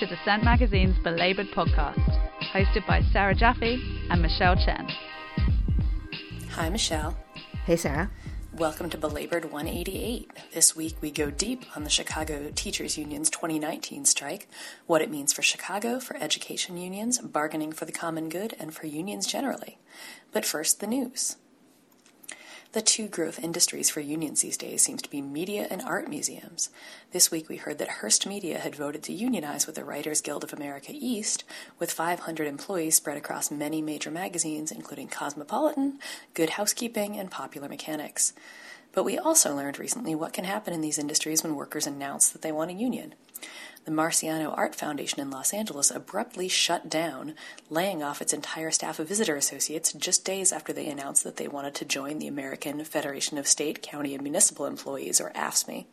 to Dissent Magazine's Belabored podcast, hosted by Sarah Jaffe and Michelle Chen. Hi, Michelle. Hey, Sarah. Welcome to Belabored 188. This week we go deep on the Chicago Teachers Union's 2019 strike, what it means for Chicago, for education unions, bargaining for the common good, and for unions generally. But first, the news. The two growth industries for unions these days seems to be media and art museums. This week we heard that Hearst Media had voted to unionize with the Writers Guild of America East, with 500 employees spread across many major magazines, including Cosmopolitan, Good Housekeeping, and Popular Mechanics. But we also learned recently what can happen in these industries when workers announce that they want a union the Marciano Art Foundation in Los Angeles abruptly shut down, laying off its entire staff of visitor associates just days after they announced that they wanted to join the American Federation of State, County, and Municipal Employees, or AFSCME.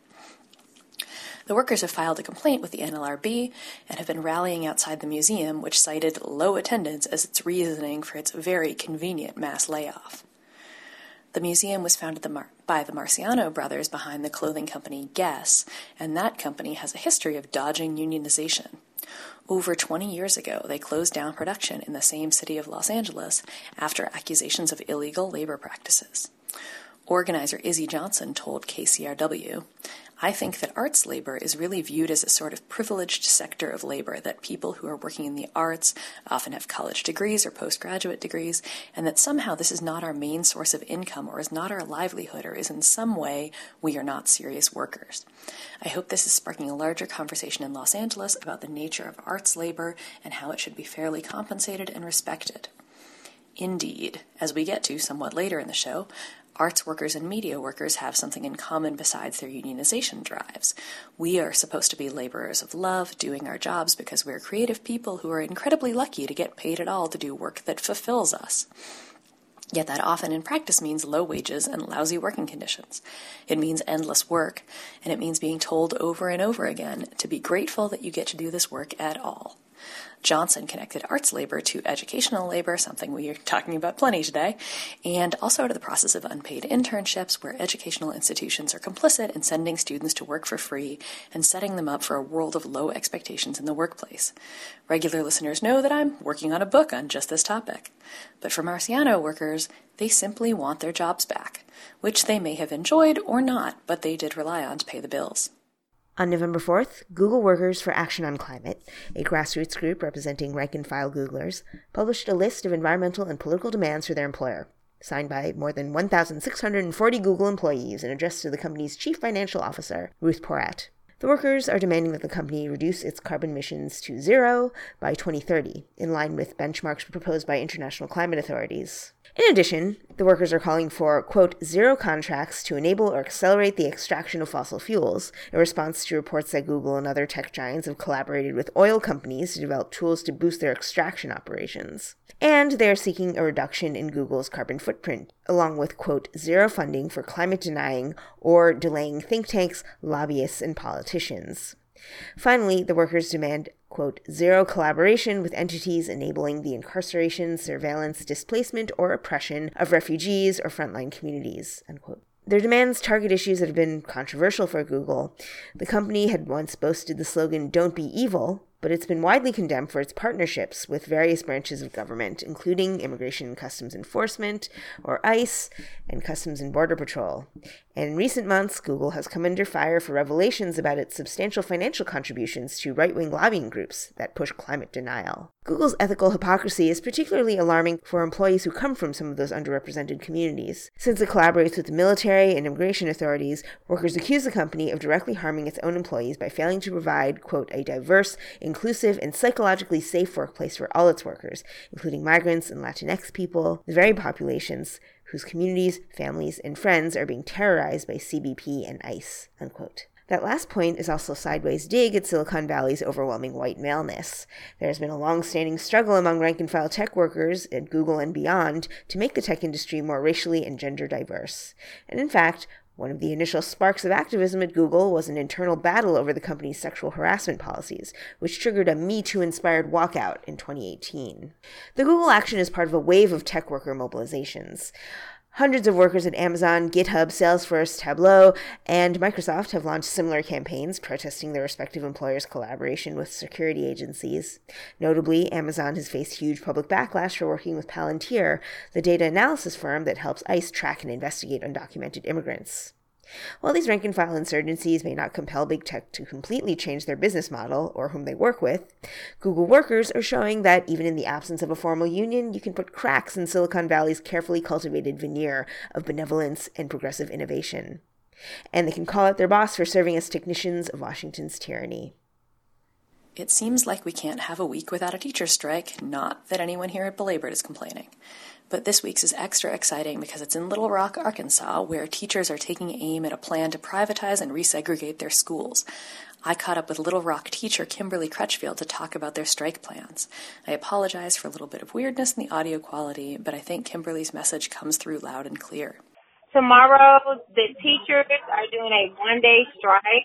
The workers have filed a complaint with the NLRB and have been rallying outside the museum, which cited low attendance as its reasoning for its very convenient mass layoff. The museum was founded the Mar- by the Marciano brothers behind the clothing company Guess, and that company has a history of dodging unionization. Over 20 years ago, they closed down production in the same city of Los Angeles after accusations of illegal labor practices. Organizer Izzy Johnson told KCRW, I think that arts labor is really viewed as a sort of privileged sector of labor, that people who are working in the arts often have college degrees or postgraduate degrees, and that somehow this is not our main source of income or is not our livelihood or is in some way we are not serious workers. I hope this is sparking a larger conversation in Los Angeles about the nature of arts labor and how it should be fairly compensated and respected. Indeed, as we get to somewhat later in the show, arts workers and media workers have something in common besides their unionization drives. We are supposed to be laborers of love, doing our jobs because we're creative people who are incredibly lucky to get paid at all to do work that fulfills us. Yet that often in practice means low wages and lousy working conditions. It means endless work, and it means being told over and over again to be grateful that you get to do this work at all. Johnson connected arts labor to educational labor, something we are talking about plenty today, and also to the process of unpaid internships, where educational institutions are complicit in sending students to work for free and setting them up for a world of low expectations in the workplace. Regular listeners know that I'm working on a book on just this topic. But for Marciano workers, they simply want their jobs back, which they may have enjoyed or not, but they did rely on to pay the bills. On November 4th, Google Workers for Action on Climate, a grassroots group representing rank and file Googlers, published a list of environmental and political demands for their employer, signed by more than 1,640 Google employees and addressed to the company's chief financial officer, Ruth Porat. The workers are demanding that the company reduce its carbon emissions to zero by 2030, in line with benchmarks proposed by international climate authorities. In addition, the workers are calling for, quote, zero contracts to enable or accelerate the extraction of fossil fuels, in response to reports that Google and other tech giants have collaborated with oil companies to develop tools to boost their extraction operations. And they are seeking a reduction in Google's carbon footprint, along with, quote, zero funding for climate denying or delaying think tanks, lobbyists, and politicians. Finally, the workers demand quote, zero collaboration with entities enabling the incarceration, surveillance, displacement, or oppression of refugees or frontline communities, unquote. Their demands target issues that have been controversial for Google. The company had once boasted the slogan, Don't be evil, but it's been widely condemned for its partnerships with various branches of government, including Immigration and Customs Enforcement, or ICE, and Customs and Border Patrol. And in recent months, Google has come under fire for revelations about its substantial financial contributions to right wing lobbying groups that push climate denial. Google's ethical hypocrisy is particularly alarming for employees who come from some of those underrepresented communities. Since it collaborates with the military and immigration authorities, workers accuse the company of directly harming its own employees by failing to provide, quote, a diverse, inclusive, and psychologically safe workplace for all its workers, including migrants and Latinx people, the very populations whose communities, families, and friends are being terrorized by CBP and ICE. Unquote. That last point is also a sideways dig at Silicon Valley's overwhelming white maleness. There has been a long standing struggle among rank and file tech workers at Google and beyond to make the tech industry more racially and gender diverse. And in fact, one of the initial sparks of activism at Google was an internal battle over the company's sexual harassment policies, which triggered a Me Too inspired walkout in 2018. The Google action is part of a wave of tech worker mobilizations. Hundreds of workers at Amazon, GitHub, Salesforce, Tableau, and Microsoft have launched similar campaigns protesting their respective employers' collaboration with security agencies. Notably, Amazon has faced huge public backlash for working with Palantir, the data analysis firm that helps ICE track and investigate undocumented immigrants. While these rank and file insurgencies may not compel big tech to completely change their business model or whom they work with, Google workers are showing that even in the absence of a formal union, you can put cracks in Silicon Valley's carefully cultivated veneer of benevolence and progressive innovation. And they can call out their boss for serving as technicians of Washington's tyranny. It seems like we can't have a week without a teacher strike, not that anyone here at Belabored is complaining. But this week's is extra exciting because it's in Little Rock, Arkansas, where teachers are taking aim at a plan to privatize and resegregate their schools. I caught up with Little Rock teacher Kimberly Crutchfield to talk about their strike plans. I apologize for a little bit of weirdness in the audio quality, but I think Kimberly's message comes through loud and clear. Tomorrow, the teachers are doing a one day strike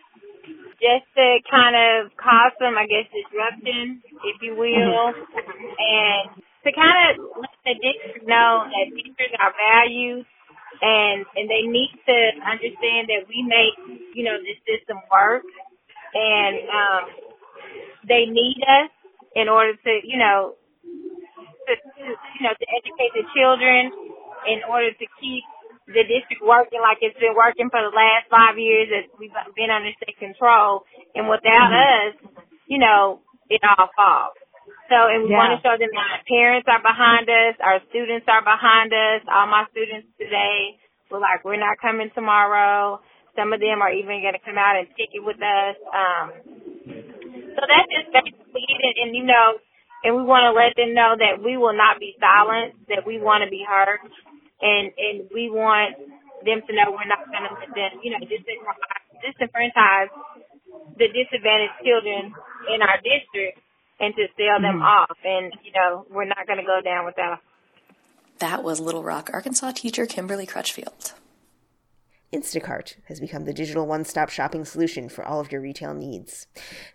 just to kind of cause some, I guess, disruption, if you will. And to kind of let the district know that teachers are valued and and they need to understand that we make you know this system work and um they need us in order to you know to, to you know to educate the children in order to keep the district working like it's been working for the last five years that we've been under state control and without mm-hmm. us you know it all falls so, and we yeah. want to show them that parents are behind us, our students are behind us. All my students today were like, we're not coming tomorrow. Some of them are even going to come out and picket with us. Um, so that's just basically it. And, you know, and we want to let them know that we will not be silent, that we want to be heard, and and we want them to know we're not going to let them, you know, disenfranchise the disadvantaged children in our district and to sell them mm-hmm. off. And, you know, we're not going to go down without. That was Little Rock, Arkansas teacher Kimberly Crutchfield. Instacart has become the digital one stop shopping solution for all of your retail needs.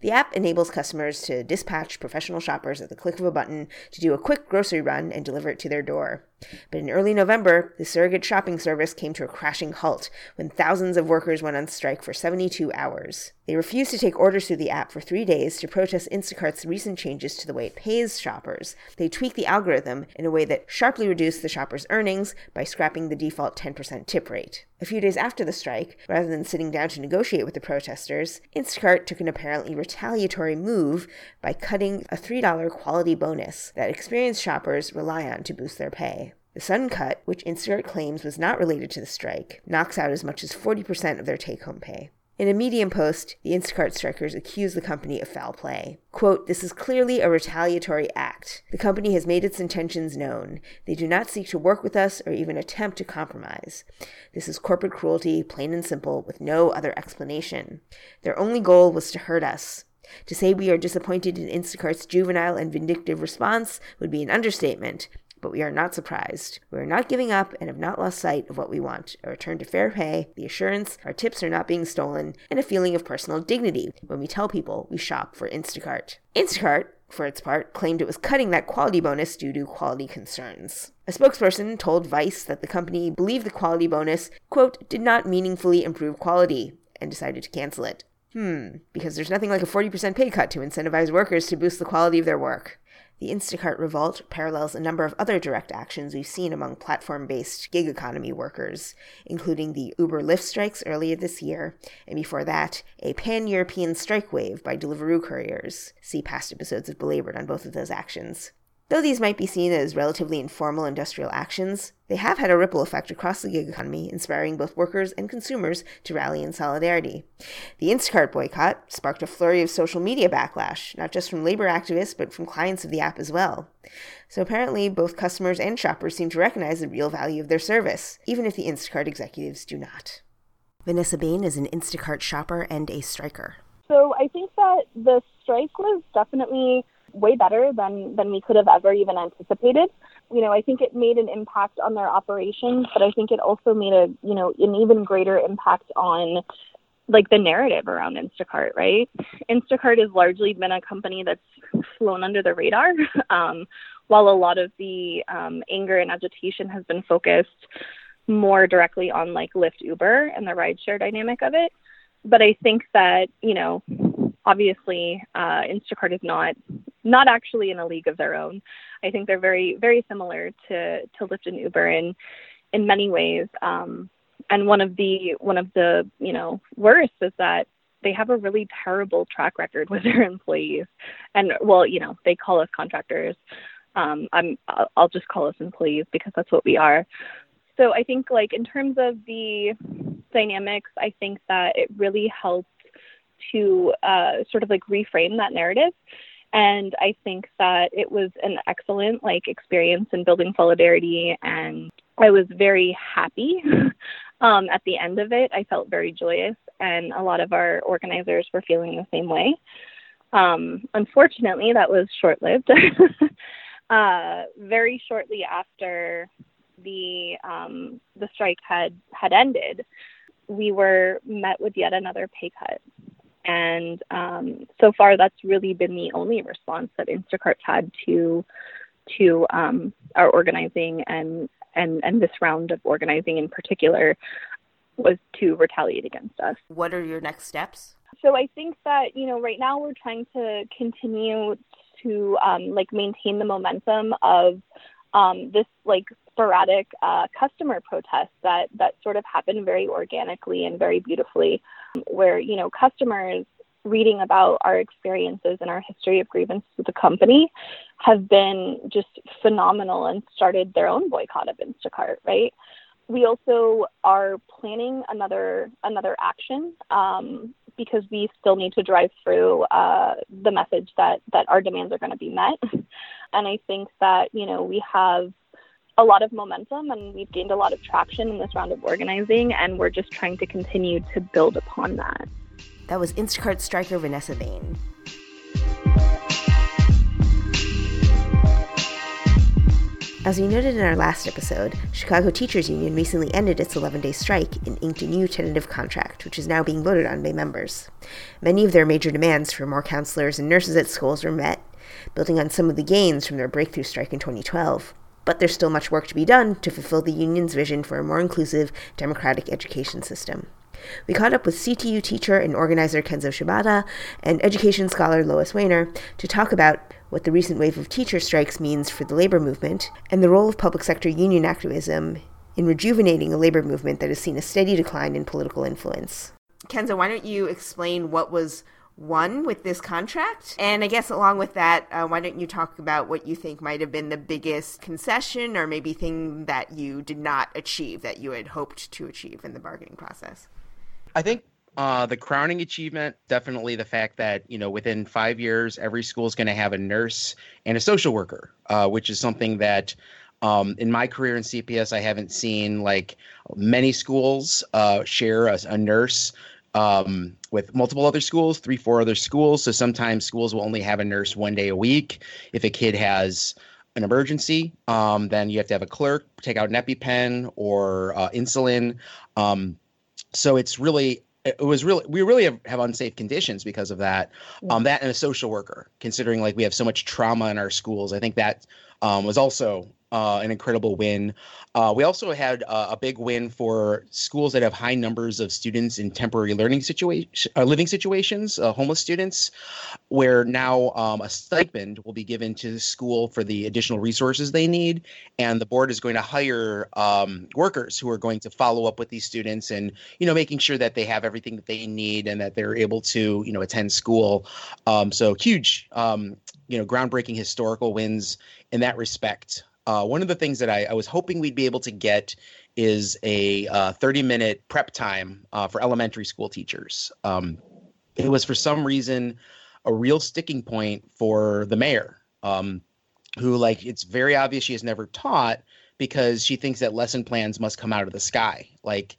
The app enables customers to dispatch professional shoppers at the click of a button to do a quick grocery run and deliver it to their door. But in early November, the surrogate shopping service came to a crashing halt when thousands of workers went on strike for 72 hours. They refused to take orders through the app for three days to protest Instacart's recent changes to the way it pays shoppers. They tweaked the algorithm in a way that sharply reduced the shoppers' earnings by scrapping the default 10% tip rate. A few days after the strike, rather than sitting down to negotiate with the protesters, Instacart took an apparently retaliatory move by cutting a $3 quality bonus that experienced shoppers rely on to boost their pay. The Sun Cut, which Instacart claims was not related to the strike, knocks out as much as 40% of their take home pay. In a Medium post, the Instacart strikers accuse the company of foul play. Quote, This is clearly a retaliatory act. The company has made its intentions known. They do not seek to work with us or even attempt to compromise. This is corporate cruelty, plain and simple, with no other explanation. Their only goal was to hurt us. To say we are disappointed in Instacart's juvenile and vindictive response would be an understatement, but we are not surprised. We are not giving up and have not lost sight of what we want a return to fair pay, the assurance our tips are not being stolen, and a feeling of personal dignity when we tell people we shop for Instacart. Instacart, for its part, claimed it was cutting that quality bonus due to quality concerns. A spokesperson told Vice that the company believed the quality bonus, quote, did not meaningfully improve quality, and decided to cancel it. Hmm, because there's nothing like a 40% pay cut to incentivize workers to boost the quality of their work. The Instacart revolt parallels a number of other direct actions we've seen among platform based gig economy workers, including the Uber Lyft strikes earlier this year, and before that, a pan European strike wave by Deliveroo couriers. See past episodes of Belabored on both of those actions. Though these might be seen as relatively informal industrial actions, they have had a ripple effect across the gig economy, inspiring both workers and consumers to rally in solidarity. The Instacart boycott sparked a flurry of social media backlash, not just from labor activists, but from clients of the app as well. So apparently, both customers and shoppers seem to recognize the real value of their service, even if the Instacart executives do not. Vanessa Bain is an Instacart shopper and a striker. So I think that the strike was definitely way better than than we could have ever even anticipated. You know, I think it made an impact on their operations, but I think it also made a you know an even greater impact on like the narrative around Instacart, right? Instacart has largely been a company that's flown under the radar, um, while a lot of the um, anger and agitation has been focused more directly on like Lyft Uber and the rideshare dynamic of it. But I think that, you know, obviously uh, Instacart is not not actually in a league of their own. I think they're very very similar to to Lyft and Uber in in many ways. Um, and one of the one of the you know worst is that they have a really terrible track record with their employees. And well, you know, they call us contractors. Um, I'm I'll just call us employees because that's what we are. So I think like in terms of the dynamics, I think that it really helped to uh, sort of like reframe that narrative. And I think that it was an excellent like experience in building solidarity and I was very happy um, at the end of it. I felt very joyous, and a lot of our organizers were feeling the same way. Um, unfortunately, that was short lived. uh, very shortly after the um, the strike had had ended, we were met with yet another pay cut. And um, so far, that's really been the only response that Instacart's had to to um, our organizing and and and this round of organizing in particular was to retaliate against us. What are your next steps? So I think that you know right now we're trying to continue to um, like maintain the momentum of um, this like sporadic uh, customer protests that that sort of happened very organically and very beautifully, where you know customers reading about our experiences and our history of grievance with the company have been just phenomenal and started their own boycott of Instacart, right? We also are planning another another action um, because we still need to drive through uh, the message that that our demands are going to be met. And I think that you know we have a lot of momentum and we've gained a lot of traction in this round of organizing, and we're just trying to continue to build upon that. That was Instacart striker Vanessa Bain. As we noted in our last episode, Chicago Teachers Union recently ended its 11 day strike and inked a new tentative contract, which is now being voted on by members. Many of their major demands for more counselors and nurses at schools were met, building on some of the gains from their breakthrough strike in 2012. But there's still much work to be done to fulfill the union's vision for a more inclusive, democratic education system. We caught up with CTU teacher and organizer Kenzo Shibata and education scholar Lois Weiner to talk about what the recent wave of teacher strikes means for the labor movement and the role of public sector union activism in rejuvenating a labor movement that has seen a steady decline in political influence. Kenzo, why don't you explain what was won with this contract? And I guess along with that, uh, why don't you talk about what you think might have been the biggest concession or maybe thing that you did not achieve that you had hoped to achieve in the bargaining process? I think uh, the crowning achievement, definitely the fact that you know within five years, every school is going to have a nurse and a social worker, uh, which is something that um, in my career in CPS I haven't seen like many schools uh, share a, a nurse um, with multiple other schools, three, four other schools. So sometimes schools will only have a nurse one day a week. If a kid has an emergency, um, then you have to have a clerk take out an EpiPen or uh, insulin. Um, so it's really it was really we really have, have unsafe conditions because of that um that and a social worker considering like we have so much trauma in our schools i think that um, was also uh, an incredible win. Uh, we also had uh, a big win for schools that have high numbers of students in temporary learning situation, uh, living situations, uh, homeless students, where now um, a stipend will be given to the school for the additional resources they need, and the board is going to hire um, workers who are going to follow up with these students and you know making sure that they have everything that they need and that they're able to you know attend school. Um, so huge, um, you know, groundbreaking historical wins in that respect. Uh, one of the things that I, I, was hoping we'd be able to get is a uh, 30 minute prep time uh, for elementary school teachers. Um, it was for some reason a real sticking point for the mayor, um, who, like, it's very obvious she has never taught because she thinks that lesson plans must come out of the sky. Like,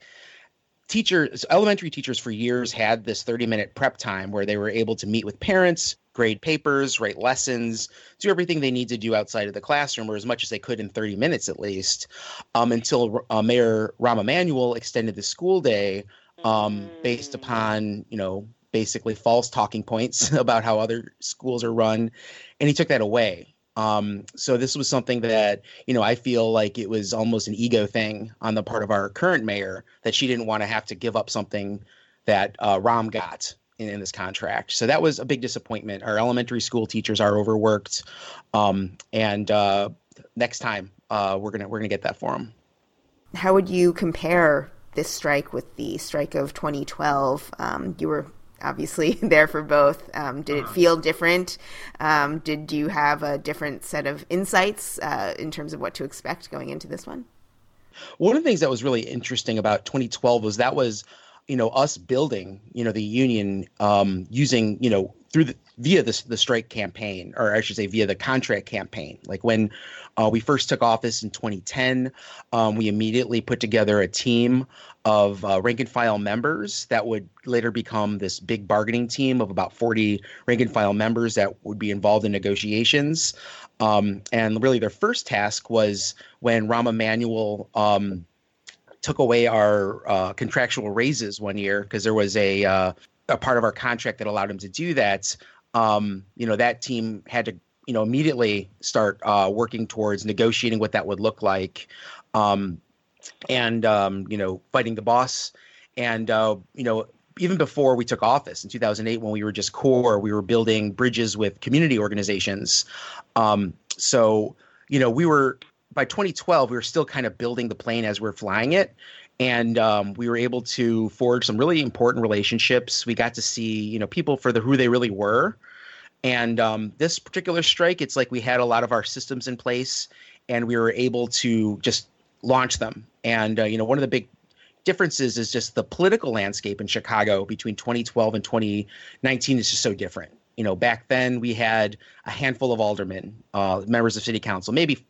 teachers, elementary teachers for years had this 30 minute prep time where they were able to meet with parents, grade papers, write lessons, do everything they need to do outside of the classroom, or as much as they could in 30 minutes at least, um, until uh, Mayor Rahm Emanuel extended the school day um, based upon, you know, basically false talking points about how other schools are run. And he took that away. Um, so this was something that you know I feel like it was almost an ego thing on the part of our current mayor that she didn't want to have to give up something that uh, Rahm got in, in, this contract. So that was a big disappointment. Our elementary school teachers are overworked, um, and uh, next time uh, we're gonna we're gonna get that for them. How would you compare this strike with the strike of 2012? Um, you were obviously there for both. Um, did it uh-huh. feel different? Um, did you have a different set of insights uh, in terms of what to expect going into this one? One of the things that was really interesting about 2012 was that was, you know, us building, you know, the union um, using, you know, through the via the the strike campaign, or I should say via the contract campaign. Like when uh, we first took office in 2010, um, we immediately put together a team of uh, rank and file members that would later become this big bargaining team of about 40 rank and file members that would be involved in negotiations. Um, and really, their first task was when Rahm Emanuel um, took away our uh, contractual raises one year because there was a uh, a part of our contract that allowed him to do that. Um, you know, that team had to you know immediately start uh, working towards negotiating what that would look like um, and um, you know fighting the boss. And uh, you know even before we took office in 2008 when we were just core we were building bridges with community organizations. Um, so you know we were by 2012 we were still kind of building the plane as we we're flying it. And um, we were able to forge some really important relationships. We got to see you know people for the who they really were. And um, this particular strike, it's like we had a lot of our systems in place and we were able to just launch them. And, uh, you know, one of the big differences is just the political landscape in Chicago between 2012 and 2019 is just so different. You know, back then we had a handful of aldermen, uh, members of city council, maybe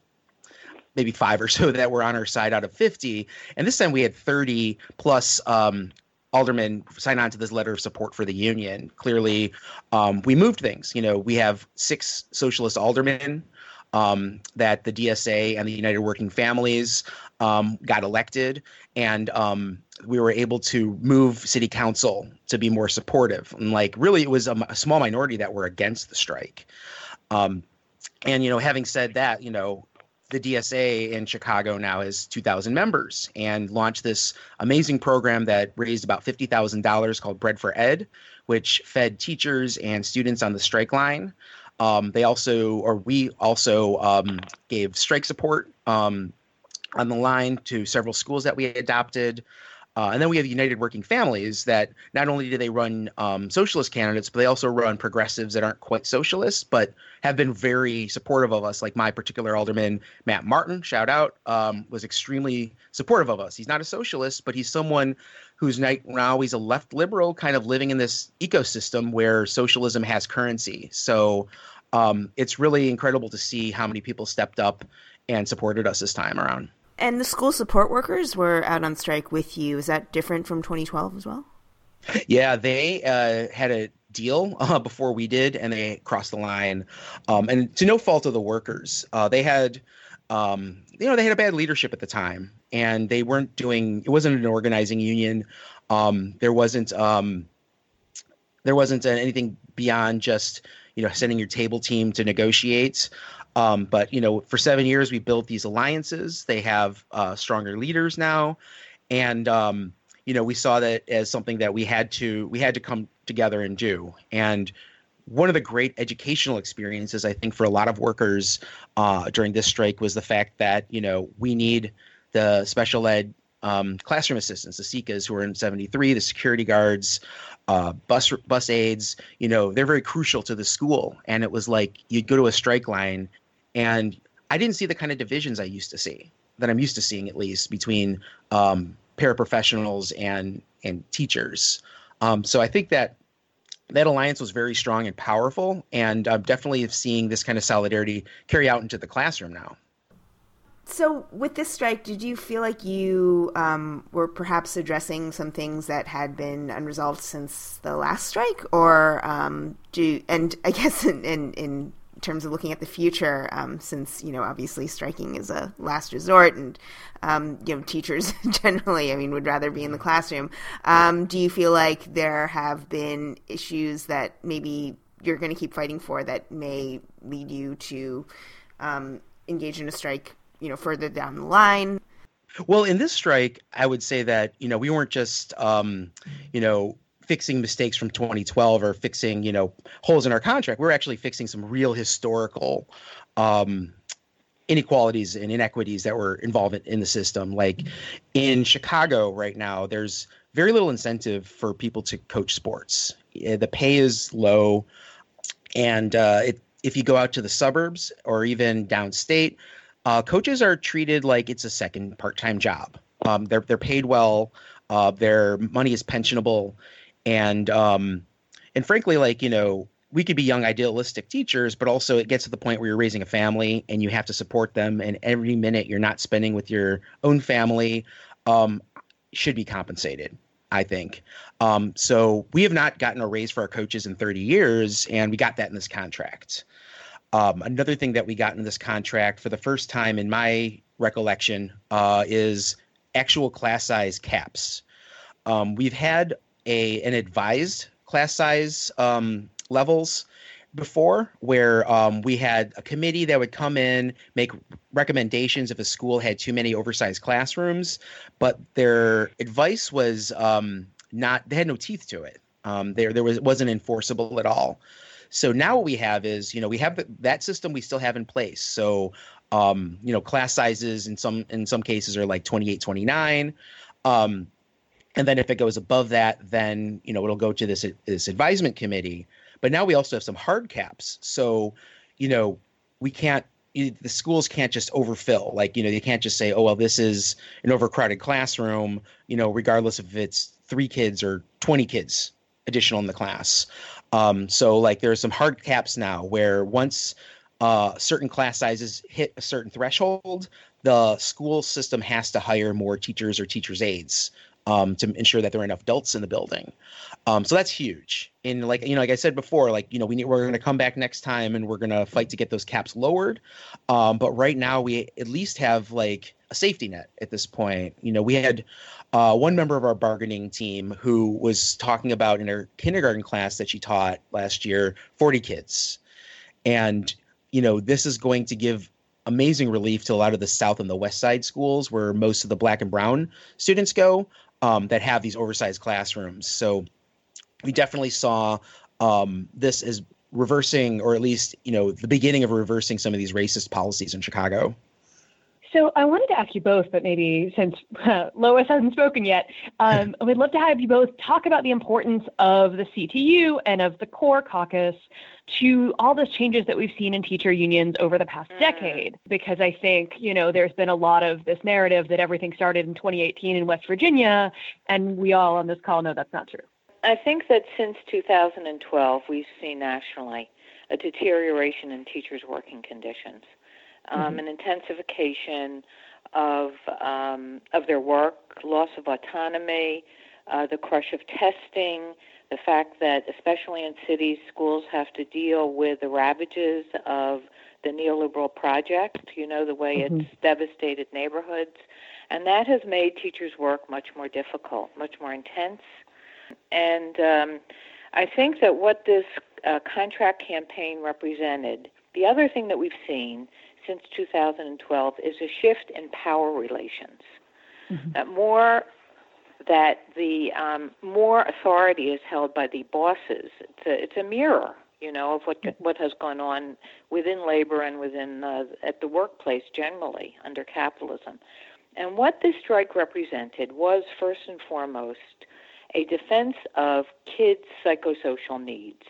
maybe five or so that were on our side out of 50. And this time we had 30 plus um, aldermen sign on to this letter of support for the union. Clearly, um, we moved things. You know, we have six socialist aldermen um, that the DSA and the United Working Families um, got elected, and um, we were able to move city council to be more supportive. And like, really, it was a, a small minority that were against the strike. Um, and you know, having said that, you know, the DSA in Chicago now has 2,000 members and launched this amazing program that raised about $50,000 called Bread for Ed, which fed teachers and students on the strike line. Um, they also, or we also um, gave strike support um, on the line to several schools that we adopted. Uh, and then we have United Working Families that not only do they run um, socialist candidates, but they also run progressives that aren't quite socialists, but have been very supportive of us. Like my particular alderman, Matt Martin, shout out, um, was extremely supportive of us. He's not a socialist, but he's someone who's now he's a left liberal, kind of living in this ecosystem where socialism has currency. So um, it's really incredible to see how many people stepped up and supported us this time around. And the school support workers were out on strike with you. Is that different from 2012 as well? Yeah, they uh, had a deal uh, before we did, and they crossed the line. Um, and to no fault of the workers, uh, they had, um, you know, they had a bad leadership at the time, and they weren't doing. It wasn't an organizing union. Um, there wasn't. Um, there wasn't anything beyond just you know sending your table team to negotiate. Um, but you know, for seven years we built these alliances. They have uh, stronger leaders now, and um, you know we saw that as something that we had to we had to come together and do. And one of the great educational experiences I think for a lot of workers uh, during this strike was the fact that you know we need the special ed um, classroom assistants, the SECAs who are in 73, the security guards, uh, bus bus aides. You know, they're very crucial to the school. And it was like you'd go to a strike line and I didn't see the kind of divisions I used to see that I'm used to seeing at least between um, paraprofessionals and and teachers. Um, so I think that that alliance was very strong and powerful, and I'm definitely seeing this kind of solidarity carry out into the classroom now. So, with this strike, did you feel like you um, were perhaps addressing some things that had been unresolved since the last strike, or um, do? And I guess in, in, in terms of looking at the future, um, since you know obviously striking is a last resort, and um, you know teachers generally, I mean, would rather be in the classroom. Um, do you feel like there have been issues that maybe you're going to keep fighting for that may lead you to um, engage in a strike, you know, further down the line? Well, in this strike, I would say that you know we weren't just um, you know fixing mistakes from 2012 or fixing you know holes in our contract. We're actually fixing some real historical um, inequalities and inequities that were involved in the system. Like in Chicago right now, there's very little incentive for people to coach sports. The pay is low, and uh, it, if you go out to the suburbs or even downstate, uh, coaches are treated like it's a second part-time job. Um, they're they're paid well. Uh, their money is pensionable, and um, and frankly, like you know, we could be young idealistic teachers but also it gets to the point where you're raising a family and you have to support them and every minute you're not spending with your own family um, should be compensated i think. Um, so we have not gotten a raise for our coaches in 30 years and we got that in this contract. Um, another thing that we got in this contract for the first time in my recollection uh, is actual class size caps. Um, we've had a an advised class size um, levels before where um, we had a committee that would come in make recommendations if a school had too many oversized classrooms. But their advice was um, not they had no teeth to it. Um, there there was wasn't enforceable at all. So now what we have is you know we have that system we still have in place. So um, you know class sizes in some in some cases are like 28 29 um, and then if it goes above that then you know it'll go to this this advisement committee but now we also have some hard caps. So, you know, we can't the schools can't just overfill. Like, you know, you can't just say, oh, well, this is an overcrowded classroom, you know, regardless if it's three kids or 20 kids additional in the class. Um, so, like, there are some hard caps now where once uh, certain class sizes hit a certain threshold, the school system has to hire more teachers or teachers' aides um, to ensure that there are enough adults in the building. Um, so that's huge. And like you know, like I said before, like you know, we need, we're going to come back next time and we're going to fight to get those caps lowered. Um, but right now, we at least have like a safety net at this point. You know, we had uh, one member of our bargaining team who was talking about in her kindergarten class that she taught last year, 40 kids, and you know, this is going to give amazing relief to a lot of the south and the west side schools where most of the black and brown students go um, that have these oversized classrooms. So we definitely saw um, this as reversing, or at least you know the beginning of reversing some of these racist policies in Chicago. So I wanted to ask you both, but maybe since uh, Lois hasn't spoken yet, um, we'd love to have you both talk about the importance of the CTU and of the core caucus to all those changes that we've seen in teacher unions over the past mm. decade. Because I think, you know, there's been a lot of this narrative that everything started in 2018 in West Virginia, and we all on this call know that's not true. I think that since 2012, we've seen nationally a deterioration in teachers' working conditions, um, mm-hmm. an intensification of um, of their work, loss of autonomy, uh, the crush of testing, the fact that, especially in cities, schools have to deal with the ravages of the neoliberal project, you know, the way mm-hmm. it's devastated neighborhoods. And that has made teachers' work much more difficult, much more intense. And um, I think that what this uh, contract campaign represented, the other thing that we've seen since 2012 is a shift in power relations. Mm-hmm. That more that the um, more authority is held by the bosses. It's a, it's a mirror, you know, of what what has gone on within labor and within uh, at the workplace generally under capitalism. And what this strike represented was first and foremost a defense of kids' psychosocial needs.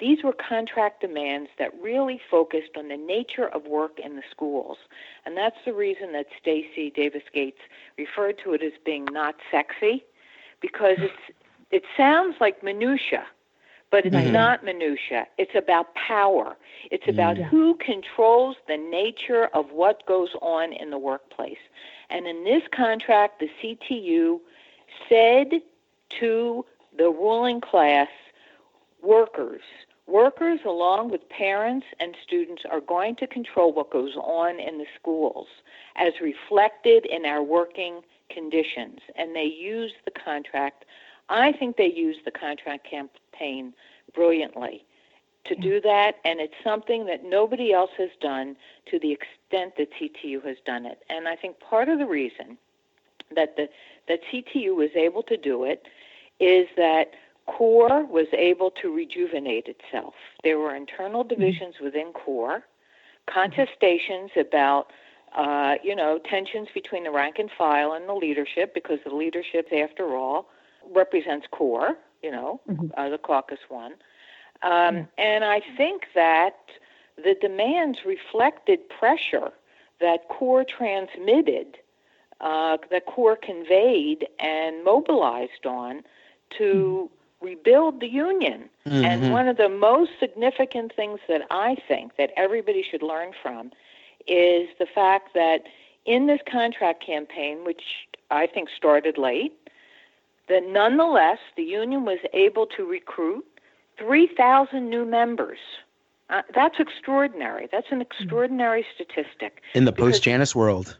These were contract demands that really focused on the nature of work in the schools. And that's the reason that Stacy Davis Gates referred to it as being not sexy, because it's it sounds like minutia, but it's mm-hmm. not minutia. It's about power. It's about mm-hmm. who controls the nature of what goes on in the workplace. And in this contract, the CTU said to the ruling class workers Workers, along with parents and students, are going to control what goes on in the schools as reflected in our working conditions. And they use the contract, I think they use the contract campaign brilliantly. to do that, and it's something that nobody else has done to the extent that CTU has done it. And I think part of the reason that the that CTU was able to do it is that CORE was able to rejuvenate itself. There were internal mm-hmm. divisions mm-hmm. within CORE, contestations about uh, you know tensions between the rank and file and the leadership because the leadership, after all, represents CORE. You know, mm-hmm. uh, the caucus one. Um, and I think that the demands reflected pressure that CORE transmitted, uh, that CORE conveyed and mobilized on to mm-hmm. Rebuild the union. Mm-hmm. And one of the most significant things that I think that everybody should learn from is the fact that in this contract campaign, which I think started late, that nonetheless the union was able to recruit 3,000 new members. Uh, that's extraordinary. That's an extraordinary statistic. In the post Janus world.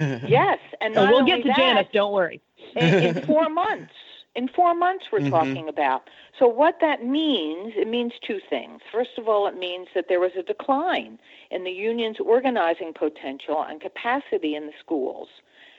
yes, and oh, we'll get to that, Janus. Don't worry. in, in, four months. In four months, we're mm-hmm. talking about. So what that means, it means two things. First of all, it means that there was a decline in the union's organizing potential and capacity in the schools,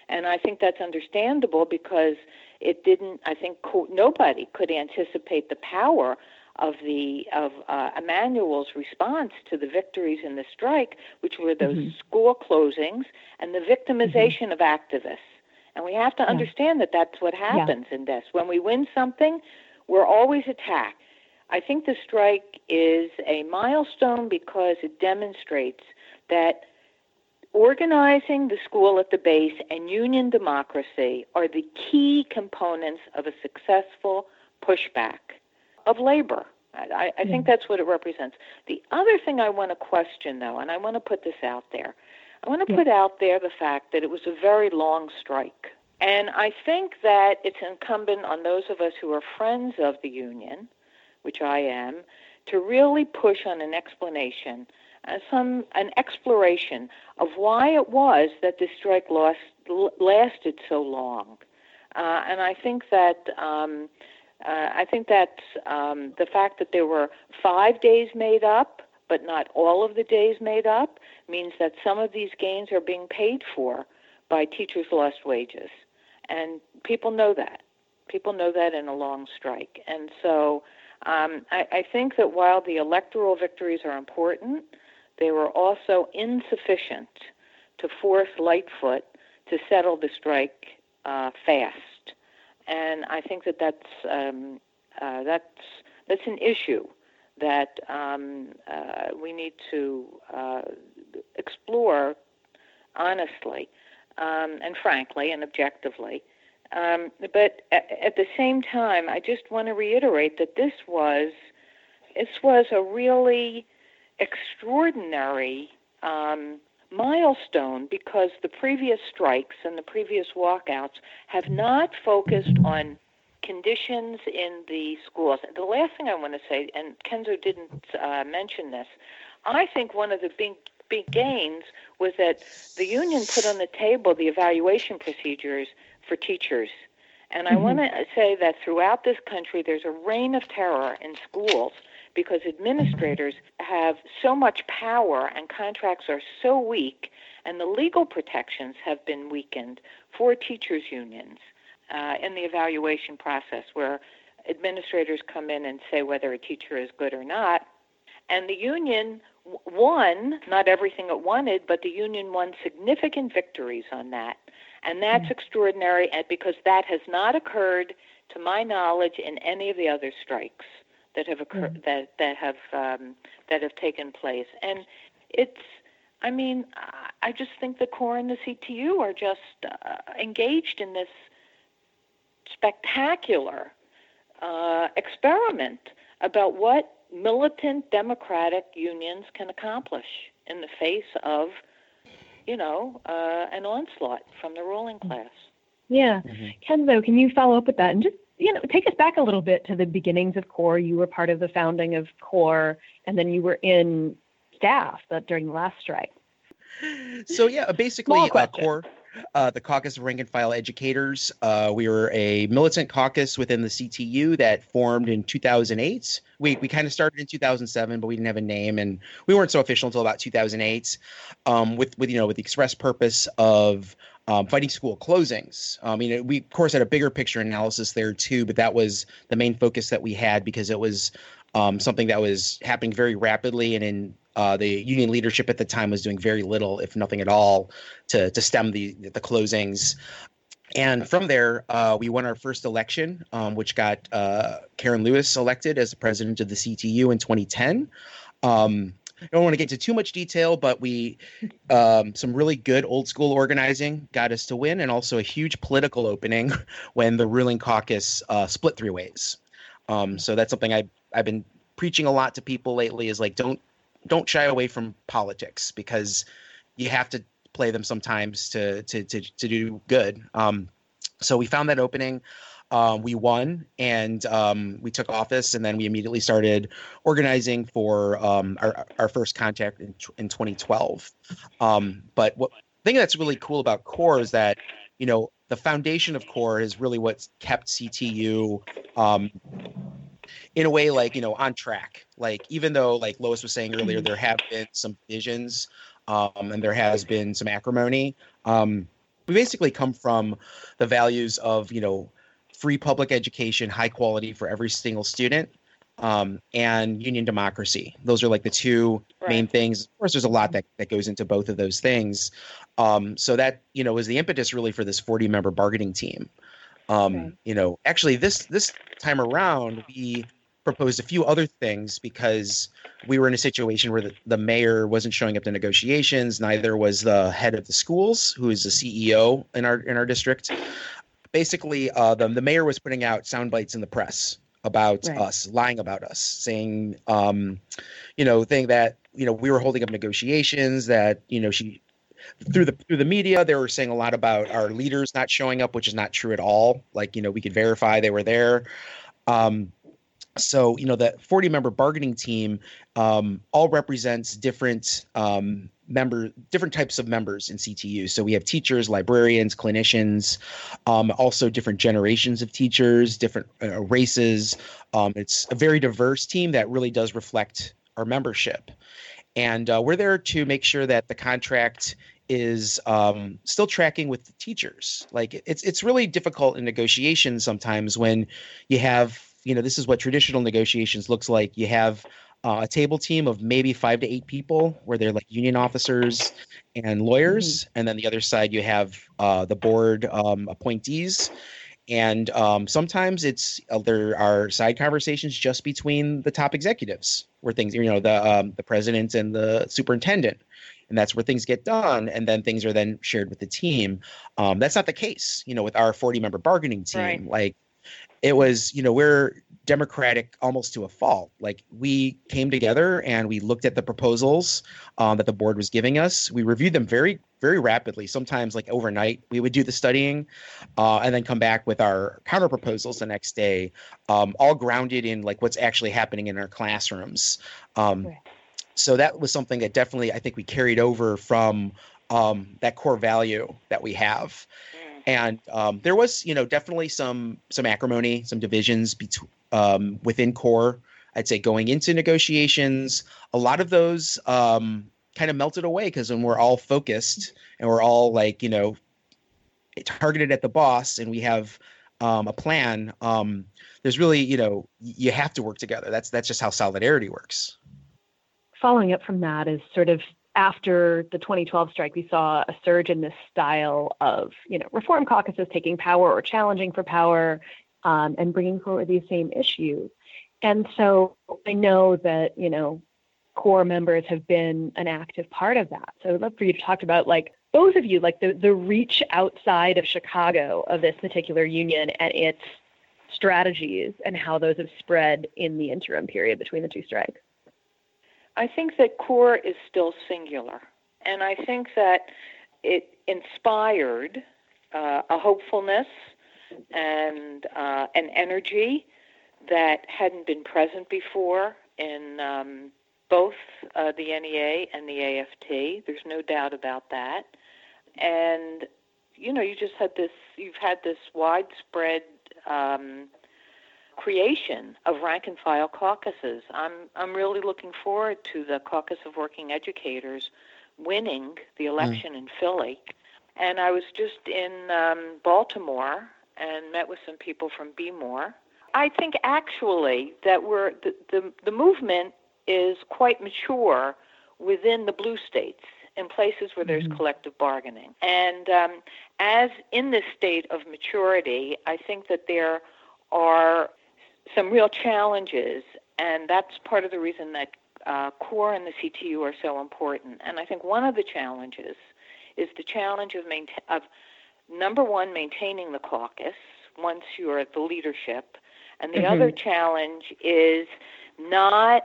and I think that's understandable because it didn't. I think co- nobody could anticipate the power of the of uh, Emanuel's response to the victories in the strike, which were those mm-hmm. school closings and the victimization mm-hmm. of activists. And we have to yeah. understand that that's what happens yeah. in this. When we win something, we're always attacked. I think the strike is a milestone because it demonstrates that organizing the school at the base and union democracy are the key components of a successful pushback of labor. I, I think that's what it represents. The other thing I want to question, though, and I want to put this out there, I want to put out there the fact that it was a very long strike. And I think that it's incumbent on those of us who are friends of the union, which I am, to really push on an explanation, uh, some an exploration of why it was that this strike lost, lasted so long. Uh, and I think that um, uh, I think that um, the fact that there were five days made up, but not all of the days made up, means that some of these gains are being paid for by teachers' lost wages. And people know that. People know that in a long strike. And so um, I, I think that while the electoral victories are important, they were also insufficient to force Lightfoot to settle the strike uh, fast and I think that that's um, uh, that's that's an issue that um, uh, we need to uh, explore honestly um, and frankly and objectively. Um, but at, at, the same time, I just want to reiterate that this was this was a really extraordinary um, milestone because the previous strikes and the previous walkouts have not focused on conditions in the schools. The last thing I want to say, and Kenzo didn't uh, mention this, I think one of the big big gains was that the union put on the table the evaluation procedures for teachers. And I mm-hmm. want to say that throughout this country, there's a reign of terror in schools because administrators have so much power and contracts are so weak, and the legal protections have been weakened for teachers' unions uh, in the evaluation process, where administrators come in and say whether a teacher is good or not. And the union won, not everything it wanted, but the union won significant victories on that. And that's mm-hmm. extraordinary because that has not occurred, to my knowledge, in any of the other strikes that have occurred mm. that that have um, that have taken place, and it's. I mean, I just think the core and the CTU are just uh, engaged in this spectacular uh, experiment about what militant democratic unions can accomplish in the face of, you know, uh, an onslaught from the ruling mm. class. Yeah. Mm-hmm. Kenzo, can you follow up with that and just you know, take us back a little bit to the beginnings of CORE. You were part of the founding of CORE, and then you were in staff during the last strike. So yeah, basically, uh, CORE. Uh, the Caucus of Rank and File Educators. Uh, we were a militant caucus within the CTU that formed in 2008. We, we kind of started in 2007, but we didn't have a name, and we weren't so official until about 2008. Um, with with you know with the express purpose of um, fighting school closings. I mean, we of course had a bigger picture analysis there too, but that was the main focus that we had because it was um, something that was happening very rapidly and in uh, the union leadership at the time was doing very little, if nothing at all, to to stem the the closings. And from there, uh, we won our first election, um, which got uh, Karen Lewis elected as the president of the CTU in 2010. Um, I don't want to get into too much detail, but we um, some really good old school organizing got us to win, and also a huge political opening when the ruling caucus uh, split three ways. Um, so that's something I I've been preaching a lot to people lately is like don't don't shy away from politics because you have to play them sometimes to to to, to do good. Um, so we found that opening. Um, we won and um, we took office, and then we immediately started organizing for um, our our first contact in, in 2012. Um, but what thing that's really cool about CORE is that you know the foundation of CORE is really what's kept CTU um, in a way like you know on track. Like even though like lois was saying earlier there have been some divisions um, and there has been some acrimony um, we basically come from the values of you know free public education high quality for every single student um, and union democracy. Those are like the two right. main things. Of course there's a lot that, that goes into both of those things. Um, so that you know was the impetus really for this 40 member bargaining team um. You know, actually, this this time around, we proposed a few other things because we were in a situation where the, the mayor wasn't showing up to negotiations. Neither was the head of the schools, who is the CEO in our in our district. Basically, uh, the the mayor was putting out sound bites in the press about right. us, lying about us, saying, um, you know, thing that you know we were holding up negotiations, that you know she through the through the media they were saying a lot about our leaders not showing up which is not true at all. Like you know we could verify they were there. Um, so you know the 40 member bargaining team um, all represents different um, member different types of members in ctu so we have teachers librarians clinicians um, also different generations of teachers different uh, races. Um, it's a very diverse team that really does reflect our membership and uh, we're there to make sure that the contract is um, still tracking with the teachers. Like it's it's really difficult in negotiations sometimes when you have you know this is what traditional negotiations looks like. You have uh, a table team of maybe five to eight people where they're like union officers and lawyers, mm-hmm. and then the other side you have uh, the board um, appointees. And um, sometimes it's uh, there are side conversations just between the top executives, where things you know the um, the president and the superintendent, and that's where things get done and then things are then shared with the team. Um, that's not the case you know with our 40 member bargaining team. Right. like it was you know we're democratic almost to a fault. Like we came together and we looked at the proposals um, that the board was giving us. We reviewed them very very rapidly sometimes like overnight. We would do the studying uh, and then come back with our counter proposals the next day um, all grounded in like what's actually happening in our classrooms. Um, right. so that was something that definitely I think we carried over from um, that core value that we have. Mm. And um, there was, you know, definitely some some acrimony, some divisions between um, within core. I'd say going into negotiations, a lot of those um, kind of melted away because when we're all focused and we're all like, you know, targeted at the boss, and we have um, a plan. Um, there's really, you know, you have to work together. That's that's just how solidarity works following up from that is sort of after the 2012 strike, we saw a surge in this style of, you know, reform caucuses taking power or challenging for power um, and bringing forward these same issues. And so I know that, you know, core members have been an active part of that. So I'd love for you to talk about, like, both of you, like the, the reach outside of Chicago of this particular union and its strategies and how those have spread in the interim period between the two strikes. I think that core is still singular, and I think that it inspired uh, a hopefulness and uh, an energy that hadn't been present before in um, both uh, the NEA and the AFT. There's no doubt about that. And you know, you just had this, you've had this widespread um, creation of rank and file caucuses. I'm I'm really looking forward to the Caucus of Working Educators winning the hmm. election mm. in Philly. And I was just in um, Baltimore and met with some people from BMORE. I think actually that we're the, the the movement is quite mature within the blue states in places where there's mm-hmm. collective bargaining. And um, as in this state of maturity, I think that there are some real challenges, and that's part of the reason that uh, core and the CTU are so important. And I think one of the challenges is the challenge of, maintain, of number one, maintaining the caucus once you're at the leadership, and the mm-hmm. other challenge is not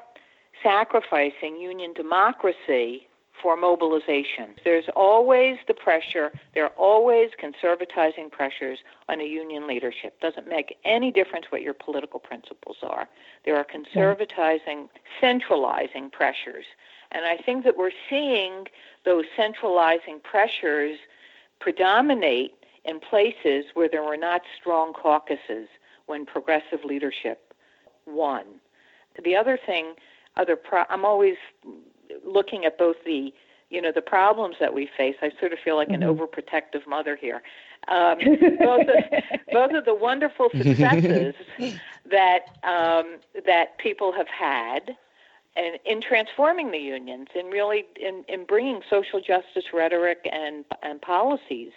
sacrificing union democracy for mobilization. There's always the pressure, there are always conservatizing pressures on a union leadership. Doesn't make any difference what your political principles are. There are conservatizing, centralizing pressures. And I think that we're seeing those centralizing pressures predominate in places where there were not strong caucuses when progressive leadership won. The other thing, other pro- I'm always looking at both the you know the problems that we face. I sort of feel like mm-hmm. an overprotective mother here. Um, both, of, both of the wonderful successes that um, that people have had, and in transforming the unions, and really in, in bringing social justice rhetoric and and policies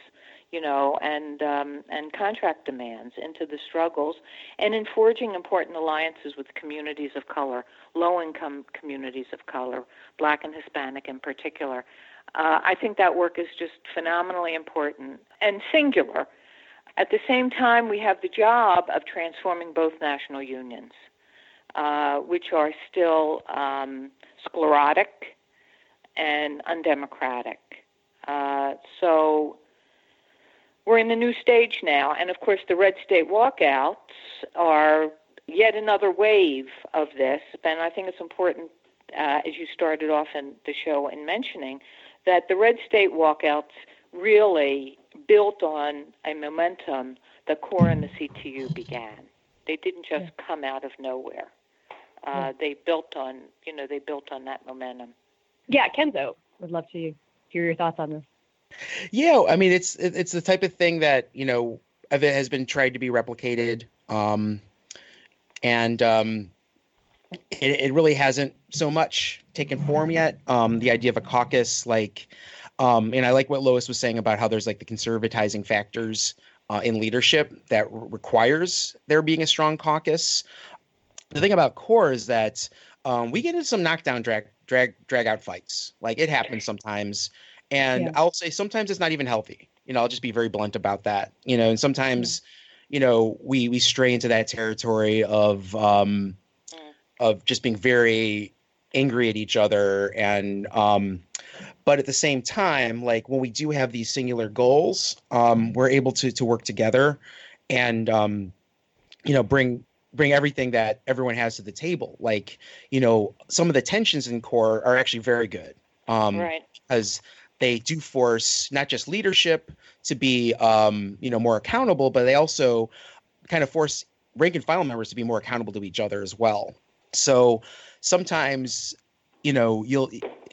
you know, and um, and contract demands into the struggles, and in forging important alliances with communities of color, low-income communities of color, Black and Hispanic in particular. Uh, I think that work is just phenomenally important and singular. At the same time, we have the job of transforming both national unions, uh, which are still um, sclerotic and undemocratic. Uh, so we're in the new stage now, and of course, the red state walkouts are yet another wave of this. And I think it's important, uh, as you started off in the show in mentioning, that the red state walkouts really built on a momentum that CORE and the CTU began. They didn't just come out of nowhere. Uh, yeah. They built on, you know, they built on that momentum. Yeah, Kenzo, would love to hear your thoughts on this. Yeah, I mean it's it's the type of thing that you know it has been tried to be replicated, um, and um, it, it really hasn't so much taken form yet. Um, the idea of a caucus, like, um, and I like what Lois was saying about how there's like the conservatizing factors uh, in leadership that r- requires there being a strong caucus. The thing about core is that um, we get into some knockdown drag drag drag out fights. Like it happens sometimes and yeah. I'll say sometimes it's not even healthy. You know, I'll just be very blunt about that. You know, and sometimes, yeah. you know, we we stray into that territory of um, of just being very angry at each other and um, but at the same time, like when we do have these singular goals, um, we're able to to work together and um, you know bring bring everything that everyone has to the table. Like you know, some of the tensions in core are actually very good. Um, right. Because they do force not just leadership to be um, you know more accountable, but they also kind of force rank and file members to be more accountable to each other as well. So sometimes, you know, you'll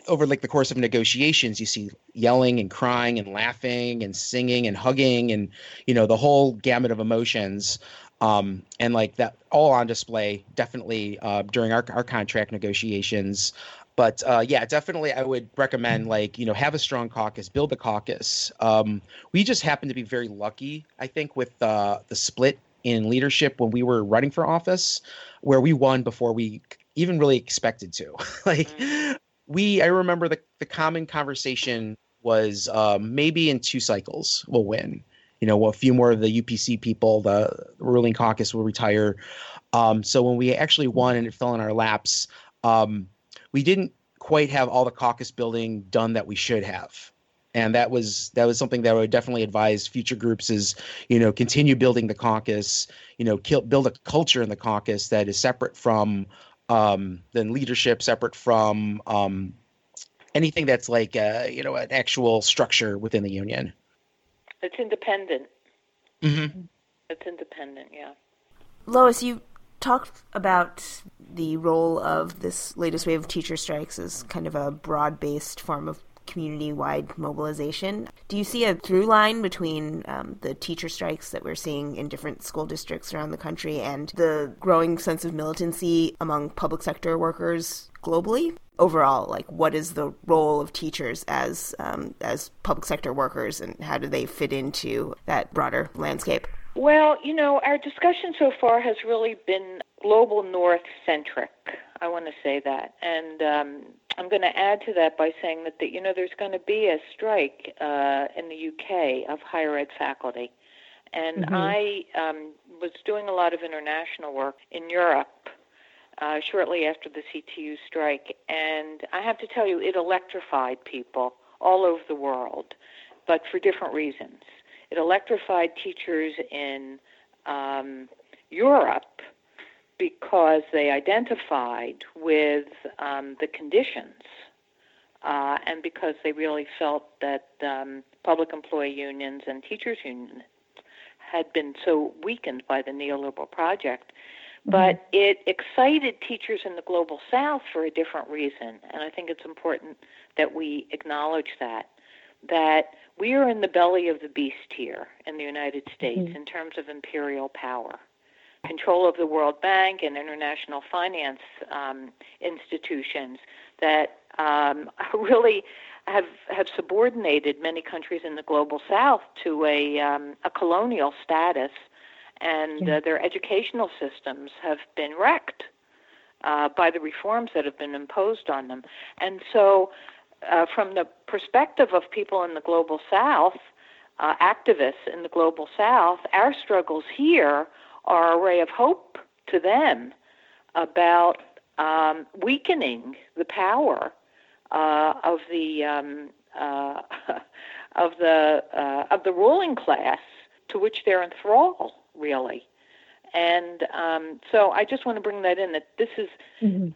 over like the course of negotiations, you see yelling and crying and laughing and singing and hugging and you know the whole gamut of emotions. Um, and like that all on display definitely uh, during our, our contract negotiations but uh, yeah, definitely, I would recommend like you know have a strong caucus, build a caucus. Um, we just happen to be very lucky, I think, with uh, the split in leadership when we were running for office, where we won before we even really expected to. like mm. we, I remember the the common conversation was um, maybe in two cycles we'll win. You know, a few more of the UPC people, the ruling caucus will retire. Um, so when we actually won and it fell in our laps. Um, we didn't quite have all the caucus building done that we should have and that was that was something that I would definitely advise future groups is you know continue building the caucus you know kill, build a culture in the caucus that is separate from um, then leadership separate from um, anything that's like uh, you know an actual structure within the union It's independent. Mm-hmm. It's independent, yeah. Lois, you talked about the role of this latest wave of teacher strikes as kind of a broad based form of community wide mobilization. Do you see a through line between um, the teacher strikes that we're seeing in different school districts around the country and the growing sense of militancy among public sector workers globally? Overall, like what is the role of teachers as um, as public sector workers, and how do they fit into that broader landscape? Well, you know, our discussion so far has really been global north centric. I want to say that, and um, I'm going to add to that by saying that, that you know there's going to be a strike uh, in the UK of higher ed faculty, and Mhm. I um, was doing a lot of international work in Europe uh, shortly after the CTU strike, and I have to tell you, it electrified people all over the world, but for different reasons. It electrified teachers in um, Europe because they identified with um, the conditions uh, and because they really felt that um, public employee unions and teachers unions had been so weakened by the neoliberal project. But it excited teachers in the global south for a different reason, and I think it's important that we acknowledge that. That we are in the belly of the beast here in the United States in terms of imperial power control of the World Bank and international finance um, institutions that um, really have have subordinated many countries in the global South to a um, a colonial status, and uh, their educational systems have been wrecked uh, by the reforms that have been imposed on them. And so, uh, from the perspective of people in the global South, uh, activists in the global South, our struggles here are a ray of hope to them about um, weakening the power uh, of the um, uh, of the uh, of the ruling class to which they're enthralled, really. And um, so I just want to bring that in that this is Mm-hmm.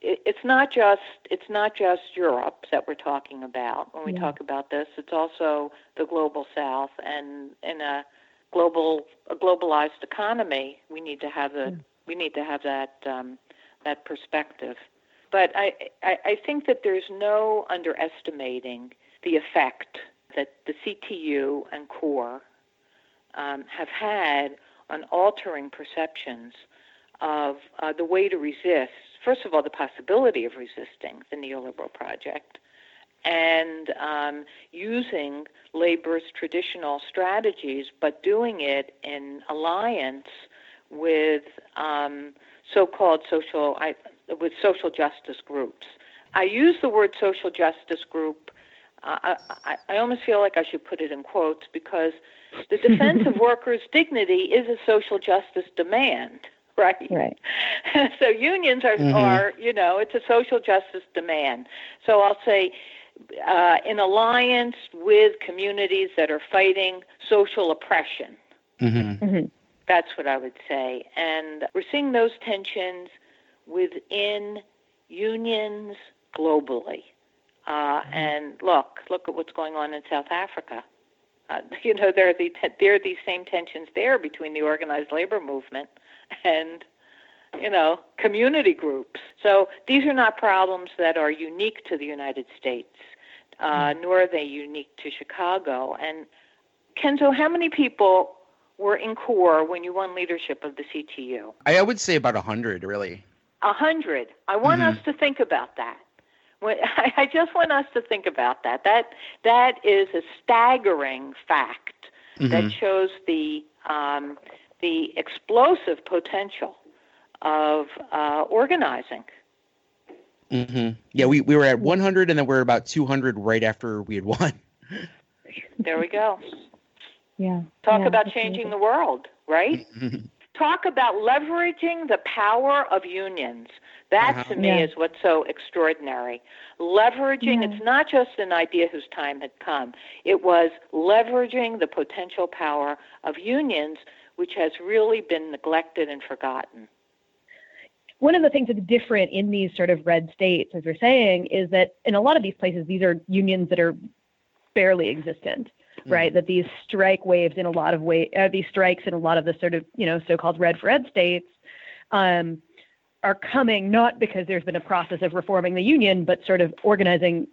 it, it's not just it's not just Europe that we're talking about when we Yeah. talk about this. It's also the global South, and in a global a globalized economy, we need to have the we need to have that um, that perspective. But I, I I think that there's no underestimating the effect that the CTU and CORE um, have had on altering perceptions of uh, the way to resist, first of all, the possibility of resisting the neoliberal project, and um, using labor's traditional strategies, but doing it in alliance with um, so-called social I, with social justice groups. I use the word social justice group. Uh, I, I, I almost feel like I should put it in quotes because the defense of workers' dignity is a social justice demand, right? Right. so unions are, Mhm. are, you know, it's a social justice demand. So I'll say, uh, in alliance with communities that are fighting social oppression. Mm-hmm. Mm-hmm. That's what I would say. And we're seeing those tensions within unions globally. Uh, and look, look at what's going on in South Africa. Uh, you know, there are, the, there are these same tensions there between the organized labor movement and, you know, community groups. So these are not problems that are unique to the United States, uh, nor are they unique to Chicago. And Kenzo, how many people were in core when you won leadership of the CTU? I, I would say about a hundred, really. A hundred. I want Mhm. us to think about that. When- I I just want us to think about that. That that is a staggering fact that Mhm. shows the um, the explosive potential of uh, organizing. hmm Yeah, we, we were at 100 and then we are about 200 right after we had won. There we go. Yeah. Talk Yeah, about changing amazing. the world, right? Mhm. Talk about leveraging the power of unions. That Uh-huh. to me Yeah. is what's so extraordinary. Leveraging, Yeah. it's not just an idea whose time had come, it was leveraging the potential power of unions, which has really been neglected and forgotten. One of the things that's different in these sort of red states, as you're saying, is that in a lot of these places, these are unions that are barely existent. mm. right? That these strike waves in a lot of way, uh, these strikes in a lot of the sort of you know so-called Red for Ed states um, are coming not because there's been a process of reforming the union, but sort of organizing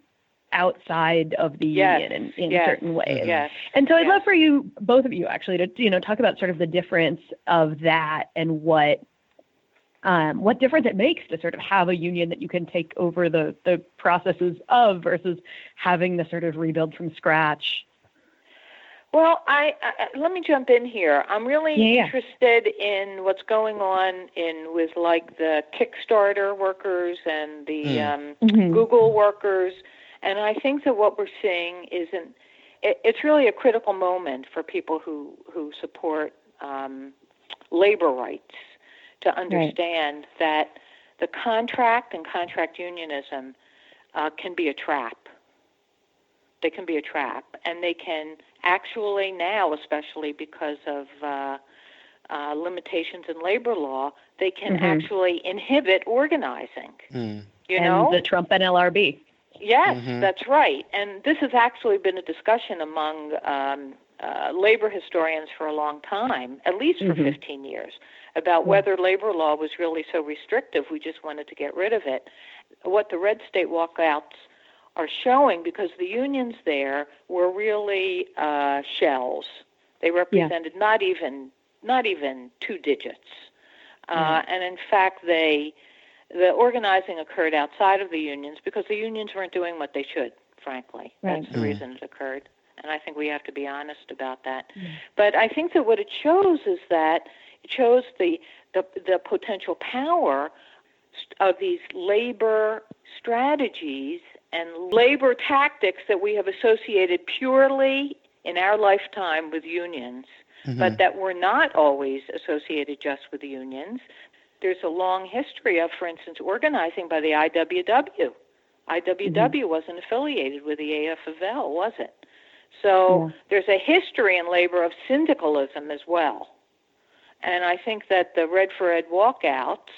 outside of the yes. union in, in yes. certain ways. Yes. And so I'd yes. love for you, both of you actually, to you know talk about sort of the difference of that and what um, what difference it makes to sort of have a union that you can take over the the processes of versus having the sort of rebuild from scratch. Well, I, I let me jump in here. I'm really yeah, interested in what's going on in with like the Kickstarter workers and the Mm. um, Mhm. Google workers, and I think that what we're seeing isn't. It, it's really a critical moment for people who who support um, labor rights to understand that the contract and contract unionism uh, can be a trap. They can be a trap, and they can actually now, especially because of uh, uh, limitations in labor law, they can Mhm. actually inhibit organizing. Mm. You and know, the Trump and NLRB. Yes, Mhm. that's right. And this has actually been a discussion among um, uh, labor historians for a long time, at least for Mhm. 15 years, about Yeah. whether labor law was really so restrictive we just wanted to get rid of it. What the red state walkouts are showing, because the unions there were really uh, shells. They represented not even not even two digits, uh, and in fact they the organizing occurred outside of the unions because the unions weren't doing what they should, frankly. Right. That's the Mm. reason it occurred. And I think we have to be honest about that. But I think that what it shows is that it shows the, the, the potential power of these labor strategies and labor tactics that we have associated purely in our lifetime with unions, Mhm. but that were not always associated just with the unions there's a long history of, for instance, organizing by the IWW. IWW wasn't affiliated with the AFL, was it? So Yeah. there's a history in labor of syndicalism as well. And I think that the Red for Ed walkouts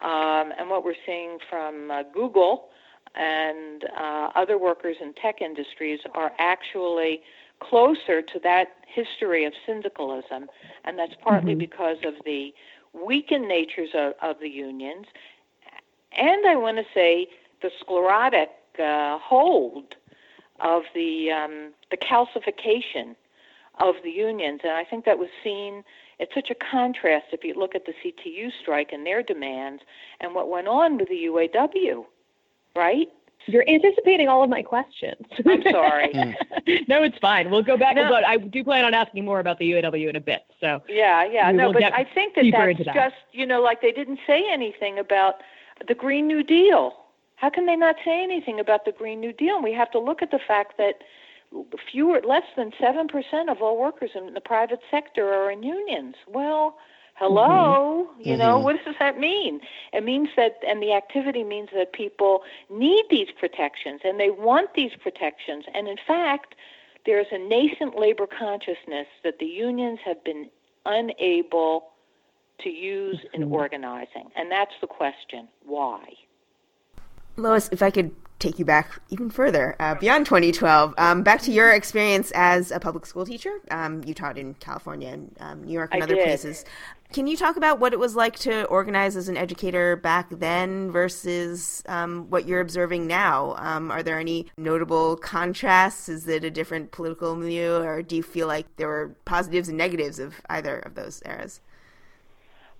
um, and what we're seeing from uh, Google and uh, other workers in tech industries are actually closer to that history of syndicalism, and that's partly Mhm. because of the weakened natures of, of the unions, and I want to say the sclerotic uh, hold of the um, the calcification of the unions, and I think that was seen. It's such a contrast if you look at the CTU strike and their demands, and what went on with the UAW, right? You're anticipating all of my questions. I'm sorry. no, it's fine. We'll go back. No. But I do plan on asking more about the UAW in a bit. So Yeah, yeah, no, but I think that that's that. just you know like they didn't say anything about the Green New Deal. How can they not say anything about the Green New Deal? And we have to look at the fact that fewer, less than seven percent of all workers in the private sector are in unions. Well, hello, you know Mhm. what does that mean? It means that, and the activity means that people need these protections and they want these protections. And in fact, there's a nascent labor consciousness that the unions have been unable to use in Mhm. organizing. And that's the question why? Lois, if I could take you back even further, uh, beyond 2012, um, back to your experience as a public school teacher. Um, you taught in California and um, New York and I other did. places. Can you talk about what it was like to organize as an educator back then versus um, what you're observing now? Um, are there any notable contrasts? Is it a different political milieu, or do you feel like there were positives and negatives of either of those eras?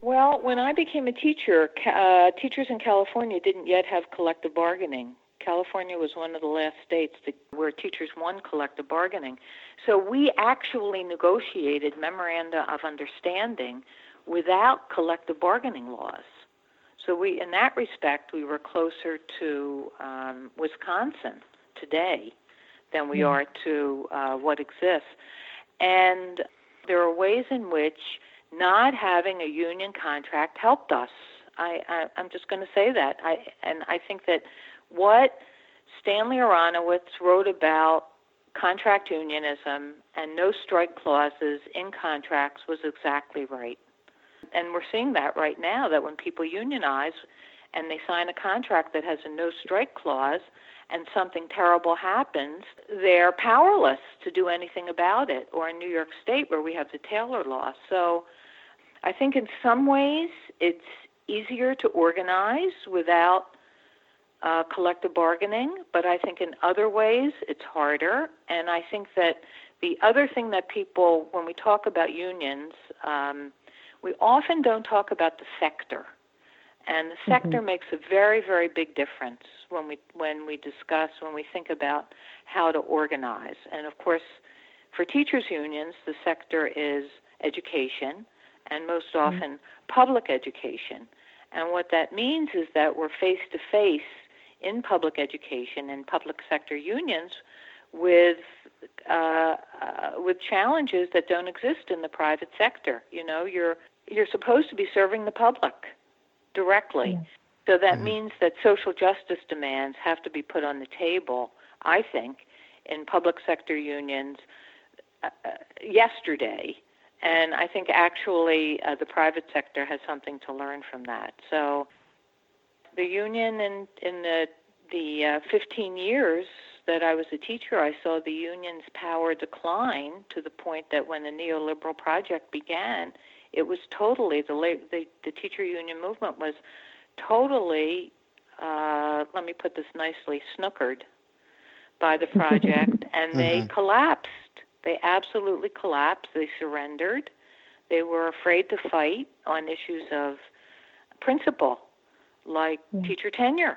Well, when I became a teacher, uh, teachers in California didn't yet have collective bargaining. California was one of the last states where teachers won collective bargaining. So we actually negotiated memoranda of understanding without collective bargaining laws. So we, in that respect, we were closer to um, Wisconsin today than we are to uh, what exists. And there are ways in which not having a union contract helped us. I, I I'm just going to say that. I and I think that what Stanley Aronowitz wrote about contract unionism and no strike clauses in contracts was exactly right. And we're seeing that right now that when people unionize and they sign a contract that has a no strike clause and something terrible happens, they're powerless to do anything about it. Or in New York State, where we have the Taylor Law. So I think in some ways it's easier to organize without uh, collective bargaining, but I think in other ways it's harder. And I think that the other thing that people, when we talk about unions, um, we often don't talk about the sector. And the sector mm-hmm. makes a very, very big difference when we when we discuss when we think about how to organize. And of course, for teachers unions, the sector is education, and most mm-hmm. often mm-hmm. public education. And what that means is that we're face to face in public education and public sector unions with uh, uh, with challenges that don't exist in the private sector. You know, you're you're supposed to be serving the public directly. Yeah. So that mm-hmm. means that social justice demands have to be put on the table, I think, in public sector unions uh, uh yesterday. And I think actually uh, the private sector has something to learn from that. So the union in, in the, the uh, 15 years that I was a teacher, I saw the union's power decline to the point that when the neoliberal project began, it was totally the the, the teacher union movement was totally uh, let me put this nicely snookered by the project and they mm-hmm. collapsed. They absolutely collapsed. They surrendered. They were afraid to fight on issues of principle like teacher tenure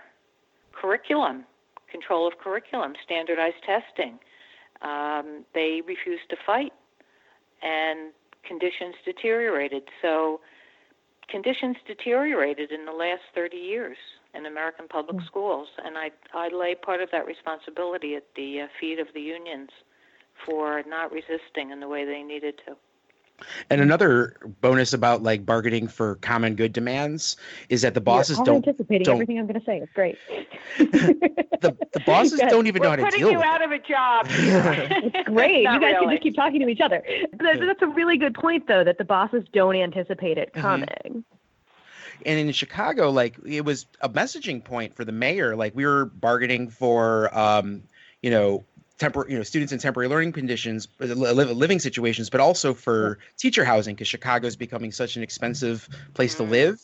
curriculum control of curriculum standardized testing um, they refused to fight and conditions deteriorated. So conditions deteriorated in the last 30 years in American public mm. schools, and I I lay part of that responsibility at the uh, feet of the unions for not resisting in the way they needed to. And another bonus about like bargaining for common good demands is that the bosses You're don't anticipating don't, everything I'm going to say. It's great. the, the bosses don't even We're know how to deal with it. Putting you out of a job. it's great. you guys really. can just keep talking to each other. That's a really good point, though, that the bosses don't anticipate it mm-hmm. coming. Mm-hmm. And in Chicago, like it was a messaging point for the mayor. Like we were bargaining for, um, you know, temporary, you know, students in temporary learning conditions, living situations, but also for teacher housing because Chicago is becoming such an expensive place to mm. live.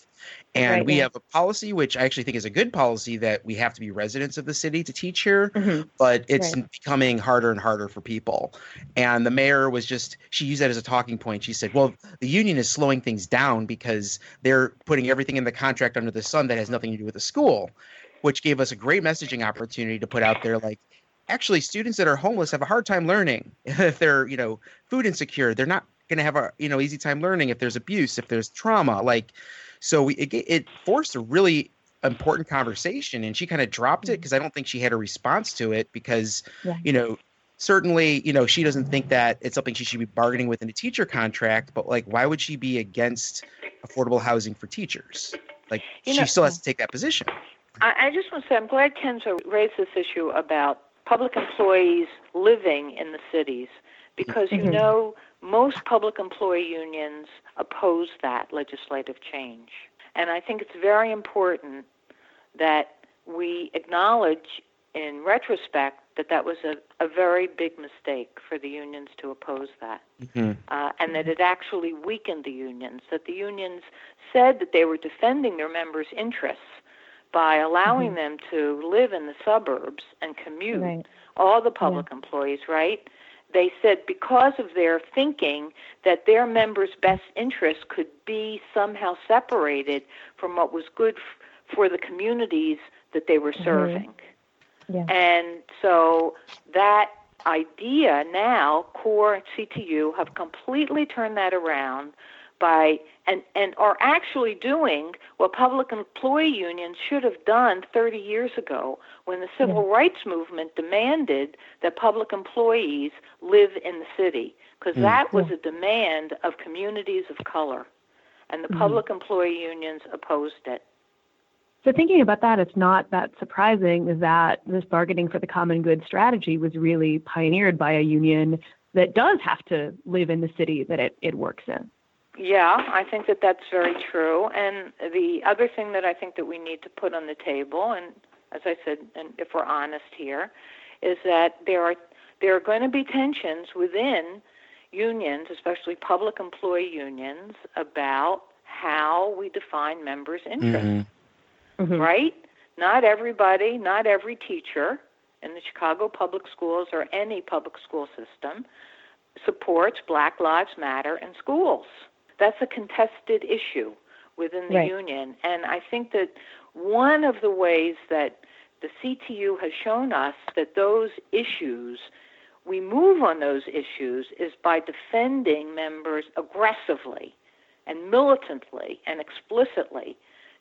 And right, we have a policy, which I actually think is a good policy, that we have to be residents of the city to teach here, mm-hmm. but it's right. becoming harder and harder for people. And the mayor was just, she used that as a talking point. She said, well, the union is slowing things down because they're putting everything in the contract under the sun that has nothing to do with the school, which gave us a great messaging opportunity to put out there like, actually students that are homeless have a hard time learning if they're you know food insecure they're not going to have a you know easy time learning if there's abuse if there's trauma like so we, it, it forced a really important conversation and she kind of dropped it because mm-hmm. i don't think she had a response to it because yeah. you know certainly you know she doesn't think that it's something she should be bargaining with in a teacher contract but like why would she be against affordable housing for teachers like you she know, still has to take that position I, I just want to say i'm glad kenzo raised this issue about public employees living in the cities because mm-hmm. you know most public employee unions oppose that legislative change. And I think it's very important that we acknowledge in retrospect that that was a, a very big mistake for the unions to oppose that. Mm-hmm. Uh, and that it actually weakened the unions, that the unions said that they were defending their members' interests by allowing mm-hmm. them to live in the suburbs and commute, right. all the public yeah. employees, right? They said because of their thinking that their members' best interests could be somehow separated from what was good f- for the communities that they were mm-hmm. serving. Mm-hmm. Yeah. And so that idea now, CORE and CTU have completely turned that around by and and are actually doing what public employee unions should have done 30 years ago when the civil yeah. rights movement demanded that public employees live in the city because mm. that was a demand of communities of color and the mm. public employee unions opposed it so thinking about that, it's not that surprising that this bargaining for the common good strategy was really pioneered by a union that does have to live in the city that it, it works in. Yeah, I think that that's very true. And the other thing that I think that we need to put on the table, and as I said, and if we're honest here, is that there are there are going to be tensions within unions, especially public employee unions, about how we define members' interests. Mm-hmm. Mm-hmm. Right? Not everybody, not every teacher in the Chicago public schools or any public school system supports Black Lives Matter in schools. That's a contested issue within the Right. union. And I think that one of the ways that the CTU has shown us that those issues, we move on those issues, is by defending members aggressively and militantly and explicitly,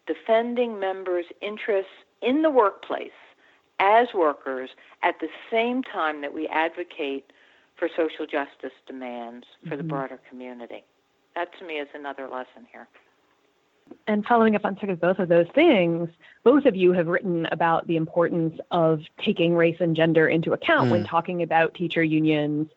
defending members' interests in the workplace as workers at the same time that we advocate for social justice demands for the mm-hmm. broader community. That to me is another lesson here. And following up on sort of both of those things, both of you have written about the importance of taking race and gender into account when talking about teacher unions.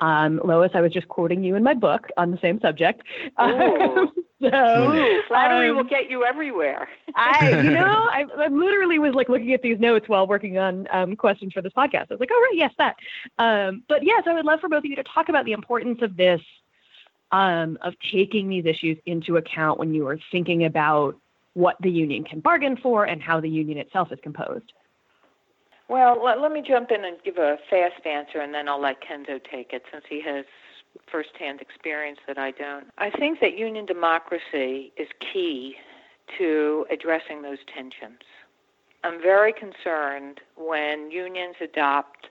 Um, Lois, I was just quoting you in my book on the same subject. Ooh. so, Ooh, flattery um, will get you everywhere. I, you know, I, I literally was like looking at these notes while working on um, questions for this podcast. I was like, oh, right, yes, that. Um, but yes, I would love for both of you to talk about the importance of this, um, of taking these issues into account when you are thinking about what the union can bargain for and how the union itself is composed. Well, let, let me jump in and give a fast answer, and then I'll let Kenzo take it since he has firsthand experience that I don't. I think that union democracy is key to addressing those tensions. I'm very concerned when unions adopt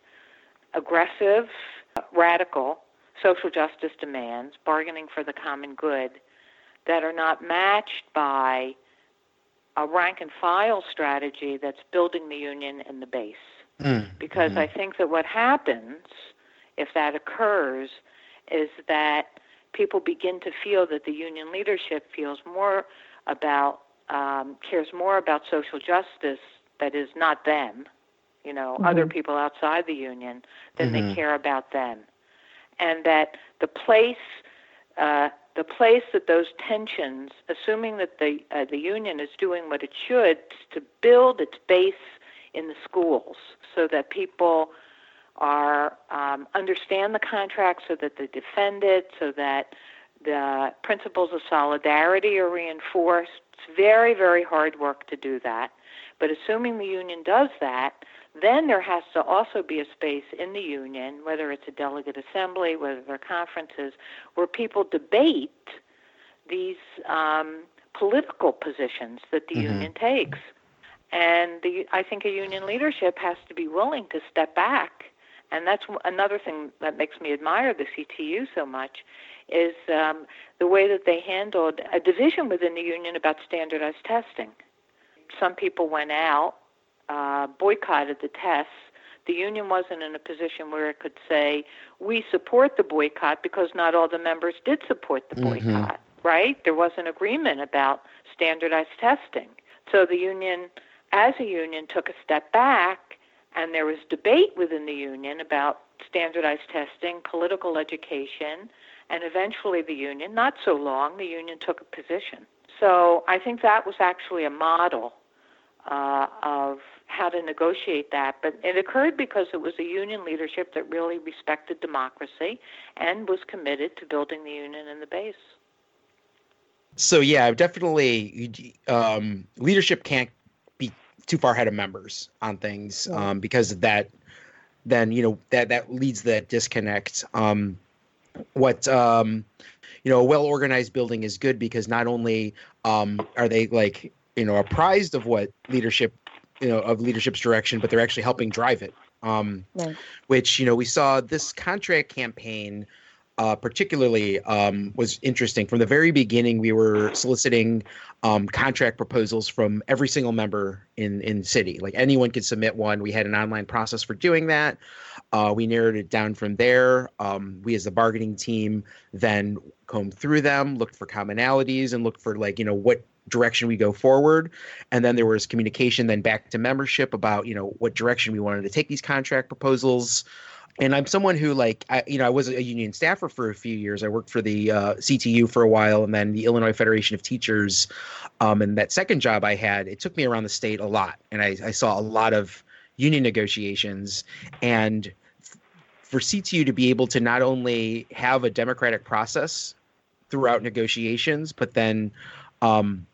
aggressive, radical social justice demands, bargaining for the common good, that are not matched by a rank and file strategy that's building the union in the base. Mm. Because I think that what happens if that occurs is that people begin to feel that the union leadership feels more about um, cares more about social justice that is not them, you know, other people outside the union than they Mhm. care about them, and that the place uh, the place that those tensions, assuming that the uh, the union is doing what it should to build its base in the schools, so that people are um, understand the contract, so that they defend it, so that the principles of solidarity are reinforced. It's very very hard work to do that, but assuming the union does that, then there has to also be a space in the union, whether it's a delegate assembly, whether they're conferences, where people debate these um, political positions that the Mhm. union takes. And the, I think a union leadership has to be willing to step back. And that's another thing that makes me admire the CTU so much is um, the way that they handled a division within the union about standardized testing. Some people went out uh, boycotted the tests, the union wasn't in a position where it could say, we support the boycott because not all the members did support the Mhm. boycott, right? There was an agreement about standardized testing. So the union, as a union, took a step back, and there was debate within the union about standardized testing, political education, and eventually the union, not so long, the union took a position. So I think that was actually a model uh, of how to negotiate that. But it occurred because it was a union leadership that really respected democracy and was committed to building the union in the base. So yeah, definitely um, leadership can't be too far ahead of members on things um, because of that. Then you know that that leads to that disconnect. Um, what um, you know, a well organized building is good because not only um, are they like you know apprised of what leadership you know of leadership's direction, but they're actually helping drive it. Um, Right. Which you know we saw this contract campaign uh, particularly um, was interesting. From the very beginning, we were soliciting um, contract proposals from every single member in in city. Like anyone could submit one. We had an online process for doing that. Uh, we narrowed it down from there. Um, we, as the bargaining team, then combed through them, looked for commonalities, and looked for like you know what direction we go forward and then there was communication then back to membership about you know what direction we wanted to take these contract proposals and I'm someone who like I, you know I was a union staffer for a few years. I worked for the uh, CTU for a while, and then the Illinois Federation of Teachers. Um, and that second job I had, it took me around the state a lot, and I, I saw a lot of union negotiations. And for CTU to be able to not only have a democratic process throughout negotiations, but then um,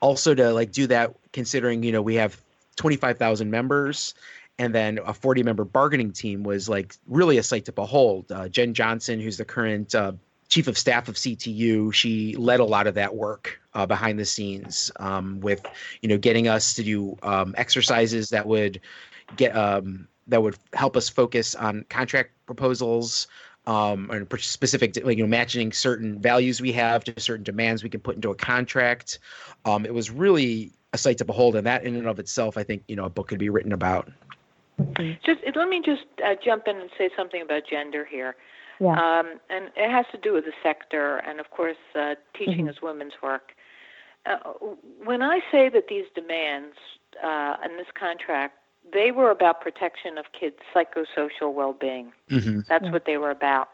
also to like do that, considering you know we have 25,000 members and then a 40 member bargaining team was like really a sight to behold. Uh, Jen Johnson, who's the current uh, chief of staff of CTU, she led a lot of that work uh, behind the scenes um, with you know getting us to do um, exercises that would get um, that would help us focus on contract proposals. Um, and specific, like, you know, matching certain values we have to certain demands we can put into a contract. Um, it was really a sight to behold, and that in and of itself, I think, you know, a book could be written about. Just let me just uh, jump in and say something about gender here. Yeah. Um, and it has to do with the sector and, of course, uh, teaching Mhm. is women's work. Uh, when I say that these demands uh, in this contract, they were about protection of kids' psychosocial well-being. Mm-hmm. That's Yeah. what they were about.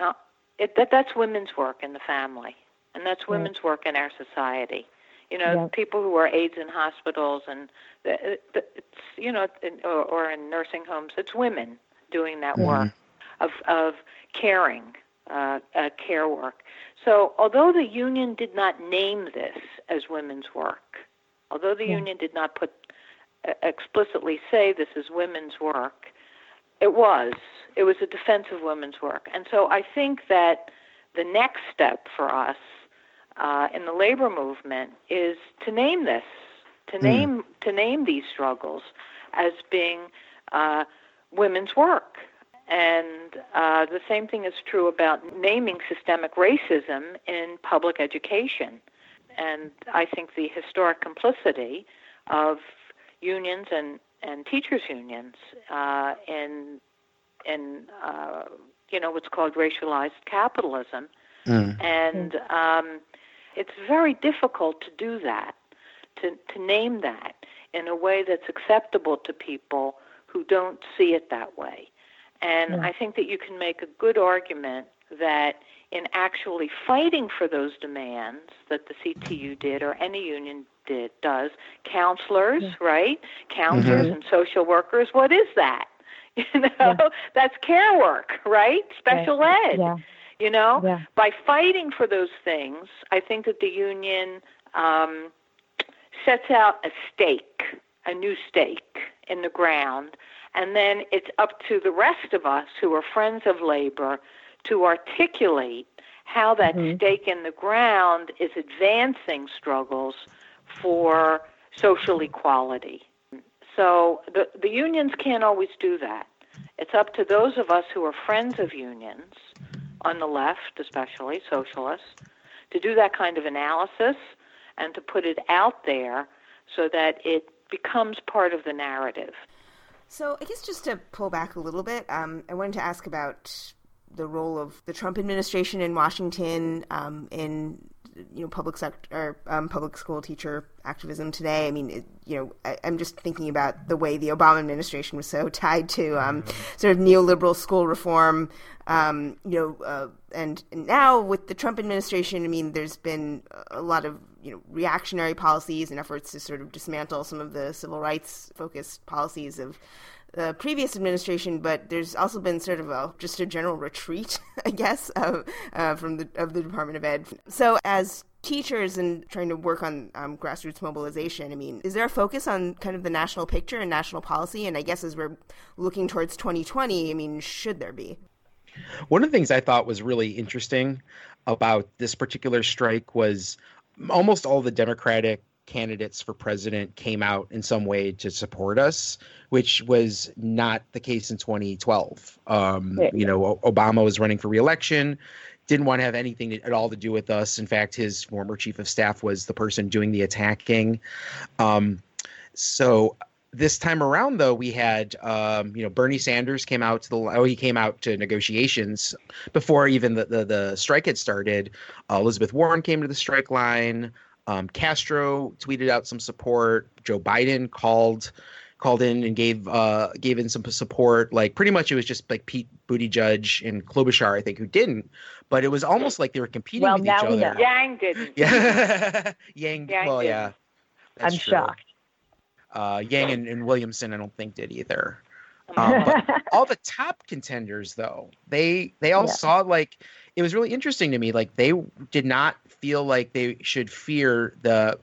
Now, it, that that's women's work in the family, and that's Right. women's work in our society. You know, Yeah. people who are aides in hospitals and the, the, it's you know, in, or, or in nursing homes, it's women doing that work of of caring, uh, uh, care work. So, although the union did not name this as women's work, although the Yeah. union did not put explicitly say this is women's work, it was. It was a defense of women's work. And so I think that the next step for us uh, in the labor movement is to name this, to name to name these struggles as being uh, women's work. And uh, the same thing is true about naming systemic racism in public education. And I think the historic complicity of unions and, and teachers unions uh, in in uh, you know what's called racialized capitalism, Mm. and um, it's very difficult to do that, to to name that in a way that's acceptable to people who don't see it that way. And Yeah. I think that you can make a good argument that in actually fighting for those demands that the CTU did or any union did does, counselors, Yeah. right? Counselors Mhm. and social workers, what is that? You know, Yeah. that's care work, right? Special ed. Yeah. You know, by fighting for those things, I think that the union um, sets out a stake, a new stake in the ground, and then it's up to the rest of us who are friends of labor to articulate how that Mhm. stake in the ground is advancing struggles for social equality. So the, the unions can't always do that. It's up to those of us who are friends of unions, on the left especially, socialists, to do that kind of analysis and to put it out there so that it becomes part of the narrative. So I guess just to pull back a little bit, um, I wanted to ask about the role of the Trump administration in Washington um, in you know public sector or um, public school teacher activism today. I mean, it, you know, I, I'm just thinking about the way the Obama administration was so tied to um, sort of neoliberal school reform. Um, you know, uh, and, and now with the Trump administration, I mean, there's been a lot of you know reactionary policies and efforts to sort of dismantle some of the civil rights focused policies of the previous administration, but there's also been sort of a just a general retreat, I guess, of, uh, from the of the Department of Ed. So as teachers and trying to work on um, grassroots mobilization, I mean, is there a focus on kind of the national picture and national policy? And I guess as we're looking towards 2020, I mean, should there be? One of the things I thought was really interesting about this particular strike was almost all the Democratic candidates for president came out in some way to support us, which was not the case in 2012. Um. You know, Obama was running for reelection, didn't want to have anything at all to do with us. In fact, his former chief of staff was the person doing the attacking. Um, so this time around, though, we had um, you know Bernie Sanders came out to the oh he came out to negotiations before even the the, the strike had started. Uh, Elizabeth Warren came to the strike line. Um, Castro tweeted out some support. Joe Biden called called in and gave uh, gave in some support. Like pretty much, it was just like Pete Buttigieg and Klobuchar, I think, who didn't. But it was almost like they were competing well, with each other. know. Yang didn't. Yeah, Yang. Yang well, didn't. yeah. I'm true. shocked. Uh, Yang and, and Williamson, I don't think did either. Um, but all the top contenders, though, they they all Yeah. saw like it was really interesting to me. Like they did not feel like they should fear the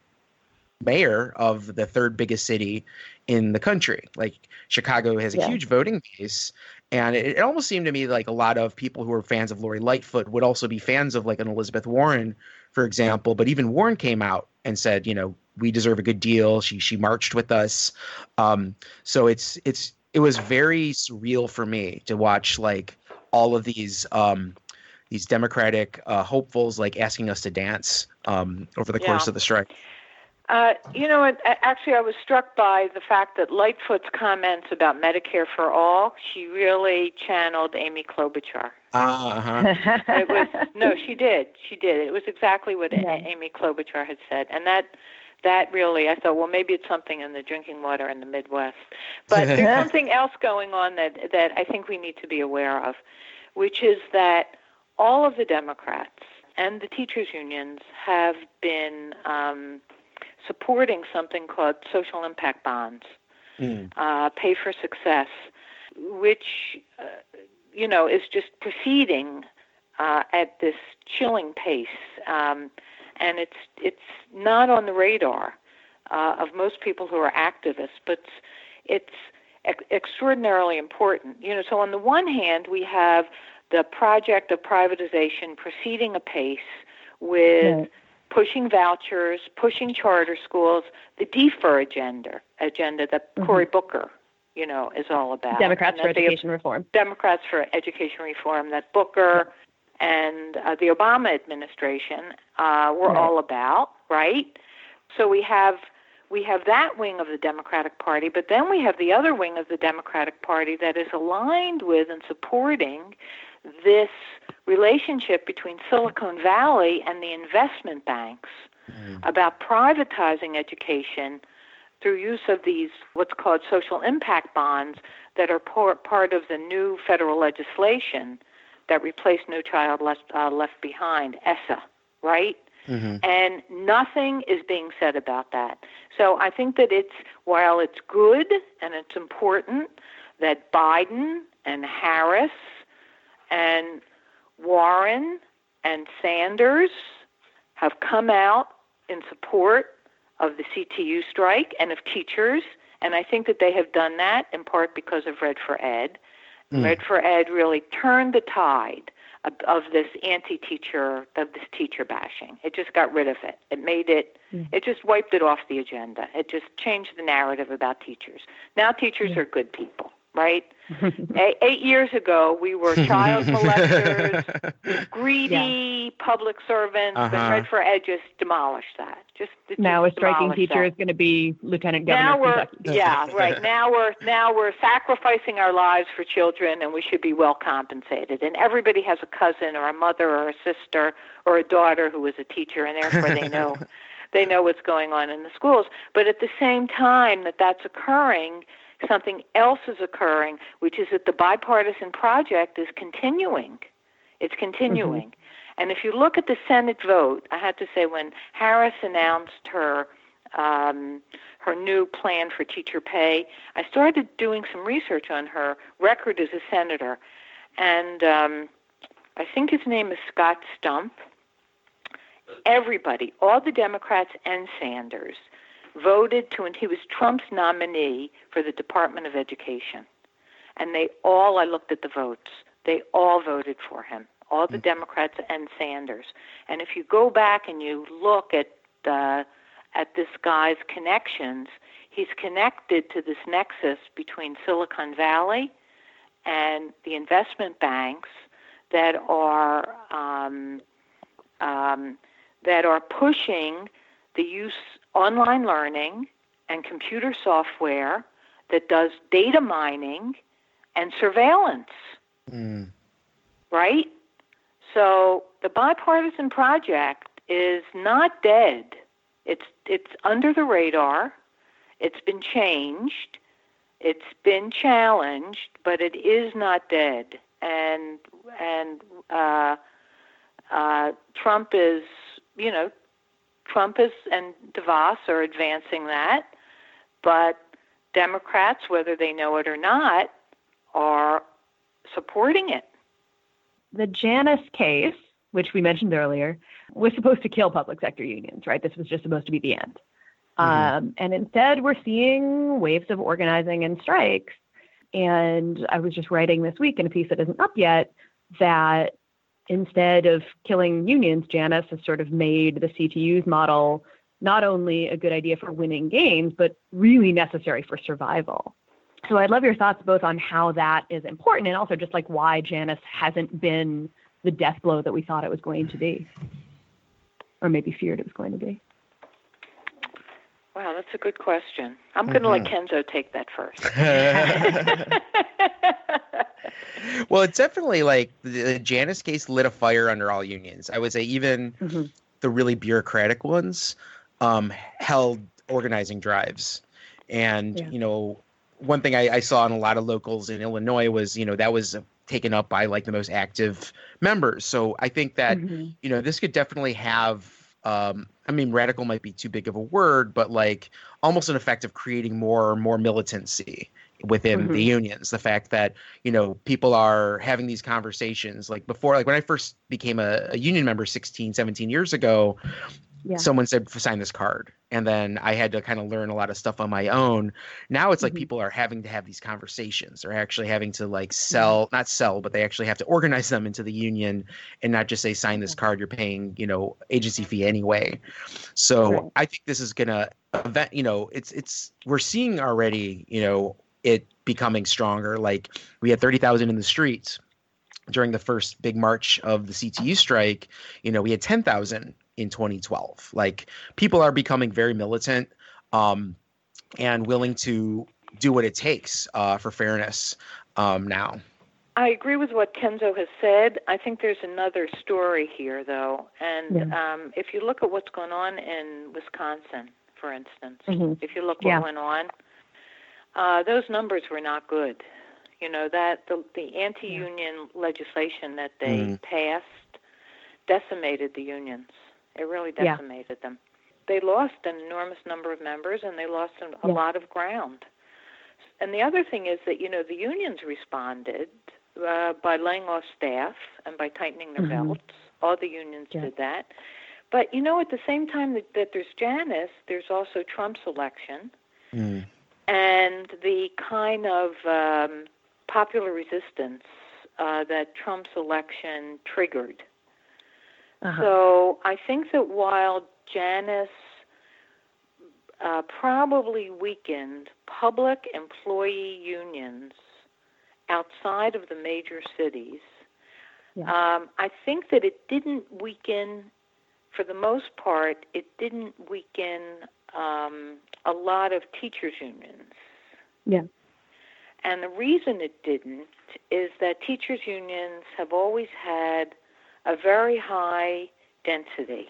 mayor of the third biggest city in the country. Like Chicago has a Yeah. huge voting base. And it, it almost seemed to me like a lot of people who are fans of Lori Lightfoot would also be fans of like an Elizabeth Warren, for example. But even Warren came out and said, you know, we deserve a good deal. She she marched with us. Um, so it's it's it was very surreal for me to watch like all of these um, these Democratic uh, hopefuls like asking us to dance um, over the course of the strike. Uh, you know, it, actually, I was struck by the fact that Lightfoot's comments about Medicare for all, she really channeled Amy Klobuchar. Uh huh. It was no, she did, she did. It was exactly what Yeah. Amy Klobuchar had said, and that that really, I thought, well, maybe it's something in the drinking water in the Midwest. But there's something else going on that that I think we need to be aware of, which is that all of the Democrats and the teachers unions have been um, supporting something called social impact bonds Mm. uh, pay for success, which uh, you know is just proceeding uh, at this chilling pace, um, and it's it's not on the radar uh, of most people who are activists, but it's ex- extraordinarily important. You know, so on the one hand, we have the project of privatization proceeding apace with Right. pushing vouchers, pushing charter schools, the DFER agenda, agenda that Cory Booker, you know, is all about. Mm-hmm. Democrats for that the education reform. Democrats for education reform that Booker and uh, the Obama administration uh, were Right. all about, right? So we have we have that wing of the Democratic Party, but then we have the other wing of the Democratic Party that is aligned with and supporting this relationship between Silicon Valley and the investment banks about privatizing education through use of these what's called social impact bonds that are part of the new federal legislation that replaced No Child Left, uh, Left Behind, ESSA, right? Mhm. And nothing is being said about that. So I think that it's, while it's good and it's important that Biden and Harris and Warren and Sanders have come out in support of the CTU strike and of teachers, and I think that they have done that in part because of Red for Ed. Mm. Red for Ed really turned the tide of, of this anti-teacher, of this teacher bashing. It just got rid of it. It made it, it just wiped it off the agenda. It just changed the narrative about teachers. Now teachers are good people, right? eight, eight years ago, we were child molesters, greedy public servants, Uh-huh. and Red for Ed just demolished that. Just it Now a striking teacher that. is going to be Lieutenant Governor Now we're yeah right now we're now we're sacrificing our lives for children and we should be well compensated and everybody has a cousin or a mother or a sister or a daughter who is a teacher and therefore they know they know what's going on in the schools but at the same time that that's occurring something else is occurring which is that the bipartisan project is continuing it's continuing and if you look at the senate vote i had to say when harris announced her um, her new plan for teacher pay. I started doing some research on her record as a senator, and um, I think his name is Scott Stump. Everybody, all the Democrats and Sanders, voted to, and he was Trump's nominee for the Department of Education. And they all, I looked at the votes, they all voted for him, all the Democrats and Sanders. And if you go back and you look at the at this guy's connections, he's connected to this nexus between Silicon Valley and the investment banks that are um, um, that are pushing the use online learning and computer software that does data mining and surveillance Mm. right? So the bipartisan project is not dead. It's it's under the radar. It's been changed, It's been challenged, but it is not dead. And and uh, uh, Trump is, you know, Trump is and DeVos are advancing that, but Democrats, whether they know it or not, are supporting it. The Janus case, which we mentioned earlier, was supposed to kill public sector unions, right? This was just supposed to be the end. Mm-hmm. Um, and instead, we're seeing waves of organizing and strikes. And I was just writing this week in a piece that isn't up yet that instead of killing unions, Janus has sort of made the CTU's model not only a good idea for winning games, but really necessary for survival. So I'd love your thoughts both on how that is important and also just like why Janus hasn't been the death blow that we thought it was going to be, or maybe feared it was going to be. Wow, that's a good question. I'm going to mm-hmm. let Kenzo take that first. well, it's definitely like the Janus case lit a fire under all unions. I would say even mm-hmm. the really bureaucratic ones um, held organizing drives. And, yeah. you know, one thing I, I, saw in a lot of locals in Illinois was, you know, that was taken up by like the most active members. So I think that, mm-hmm. you know, this could definitely have um, I mean, radical might be too big of a word, but like almost an effect of creating more more militancy within mm-hmm. the unions. The fact that you know people are having these conversations. Like before, like when I first became a, a union member 16, 17 years ago, yeah. someone said sign this card. And then i had to kind of learn a lot of stuff on my own. Now it's like mm-hmm. people are having to have these conversations. They're actually having to like sell not sell but they actually have to organize them into the union and not just say sign this card you're paying you know agency fee anyway. So right. i think this is gonna event you know it's it's we're seeing already you know it becoming stronger. Like we had 30,000 in the streets during the first big march of the CTU strike, you know, we had 10,000 in 2012. Like people are becoming very militant um, and willing to do what it takes uh, for fairness um, now. I agree with what Kenzo has said. I think there's another story here, though. And yeah. um, if you look at what's going on in Wisconsin, for instance, mm-hmm. if you look what yeah. went on, uh, those numbers were not good. You know that the the anti-union yeah. legislation that they mm. passed decimated the unions. It really decimated yeah. them. They lost an enormous number of members and they lost a, a yeah. lot of ground. And the other thing is that, you know, the unions responded uh, by laying off staff and by tightening their mm-hmm. belts. All the unions yeah. did that. But, you know, at the same time that, that there's Janus, there's also Trump's election. Mm. And the kind of um, popular resistance uh, that Trump's election triggered uh-huh. So I think that while Janus uh, probably weakened public employee unions outside of the major cities, yeah. um, I think that it didn't weaken, for the most part, it didn't weaken um, a lot of teachers' unions. Yeah. And the reason it didn't is that teachers' unions have always had a very high density.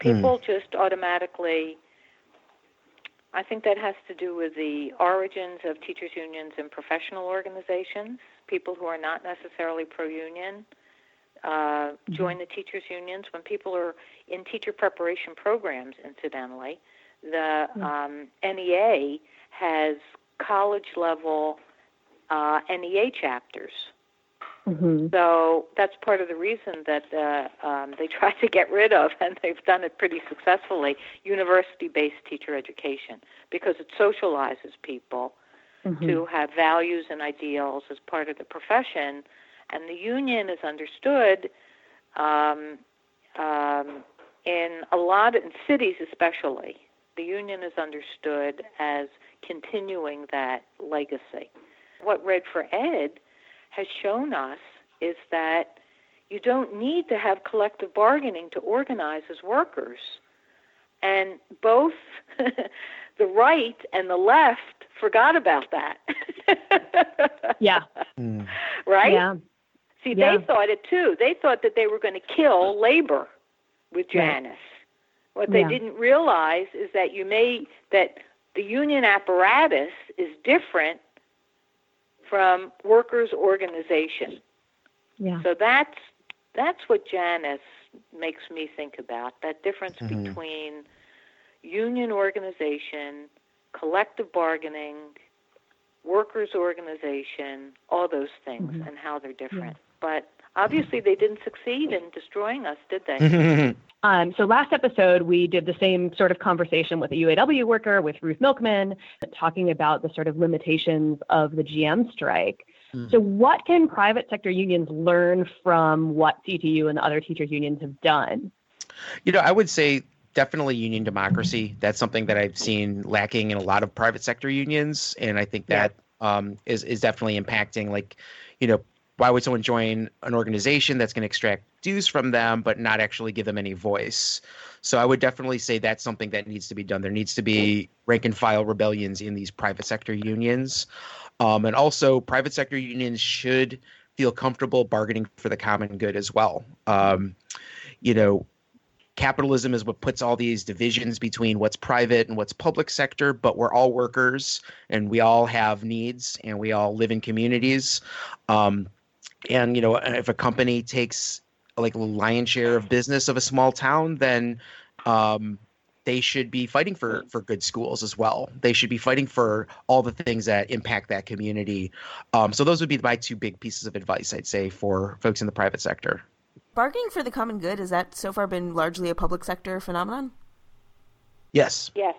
People mm. just automatically, I think that has to do with the origins of teachers' unions and professional organizations. People who are not necessarily pro union uh, mm-hmm. join the teachers' unions. When people are in teacher preparation programs, incidentally, the mm. um, NEA has college level uh, NEA chapters Mm-hmm. So that's part of the reason that uh, um, they try to get rid of, and they've done it pretty successfully, university based teacher education, because it socializes people mm-hmm. to have values and ideals as part of the profession. And the union is understood um, um, in a lot of in cities, especially. The union is understood as continuing that legacy. What Red for Ed has shown us is that you don't need to have collective bargaining to organize as workers. And both the right and the left forgot about that. yeah. Mm. Right? Yeah. See, yeah. they thought it too. They thought that they were going to kill labor with Janus. Right. What they yeah. didn't realize is that you may that the union apparatus is different from workers' organization. Yeah. So that's that's what Janus makes me think about. That difference Mhm. between union organization, collective bargaining, workers' organization, all those things, Mhm. and how they're different. But obviously, they didn't succeed in destroying us, did they? Um, so last episode, we did the same sort of conversation with a UAW worker, with Ruth Milkman, talking about the sort of limitations of the GM strike. Mm. So, what can private sector unions learn from what CTU and the other teachers unions have done? You know, I would say definitely union democracy. That's something that I've seen lacking in a lot of private sector unions, and I think that um, is is definitely impacting. Like, you know, why would someone join an organization that's going to extract dues from them but not actually give them any voice? So I would definitely say that's something that needs to be done. There needs to be rank and file rebellions in these private sector unions, um, and also private sector unions should feel comfortable bargaining for the common good as well. Um, you know, capitalism is what puts all these divisions between what's private and what's public sector but we're all workers and we all have needs and we all live in communities um, and you know if a company takes like a lion's share of business of a small town then um, they should be fighting for for good schools as well. They should be fighting for all the things that impact that community. Um, so those would be my two big pieces of advice i'd say for folks in the private sector. Bargaining for the common good, has that so far been largely a public sector phenomenon? yes. Yes,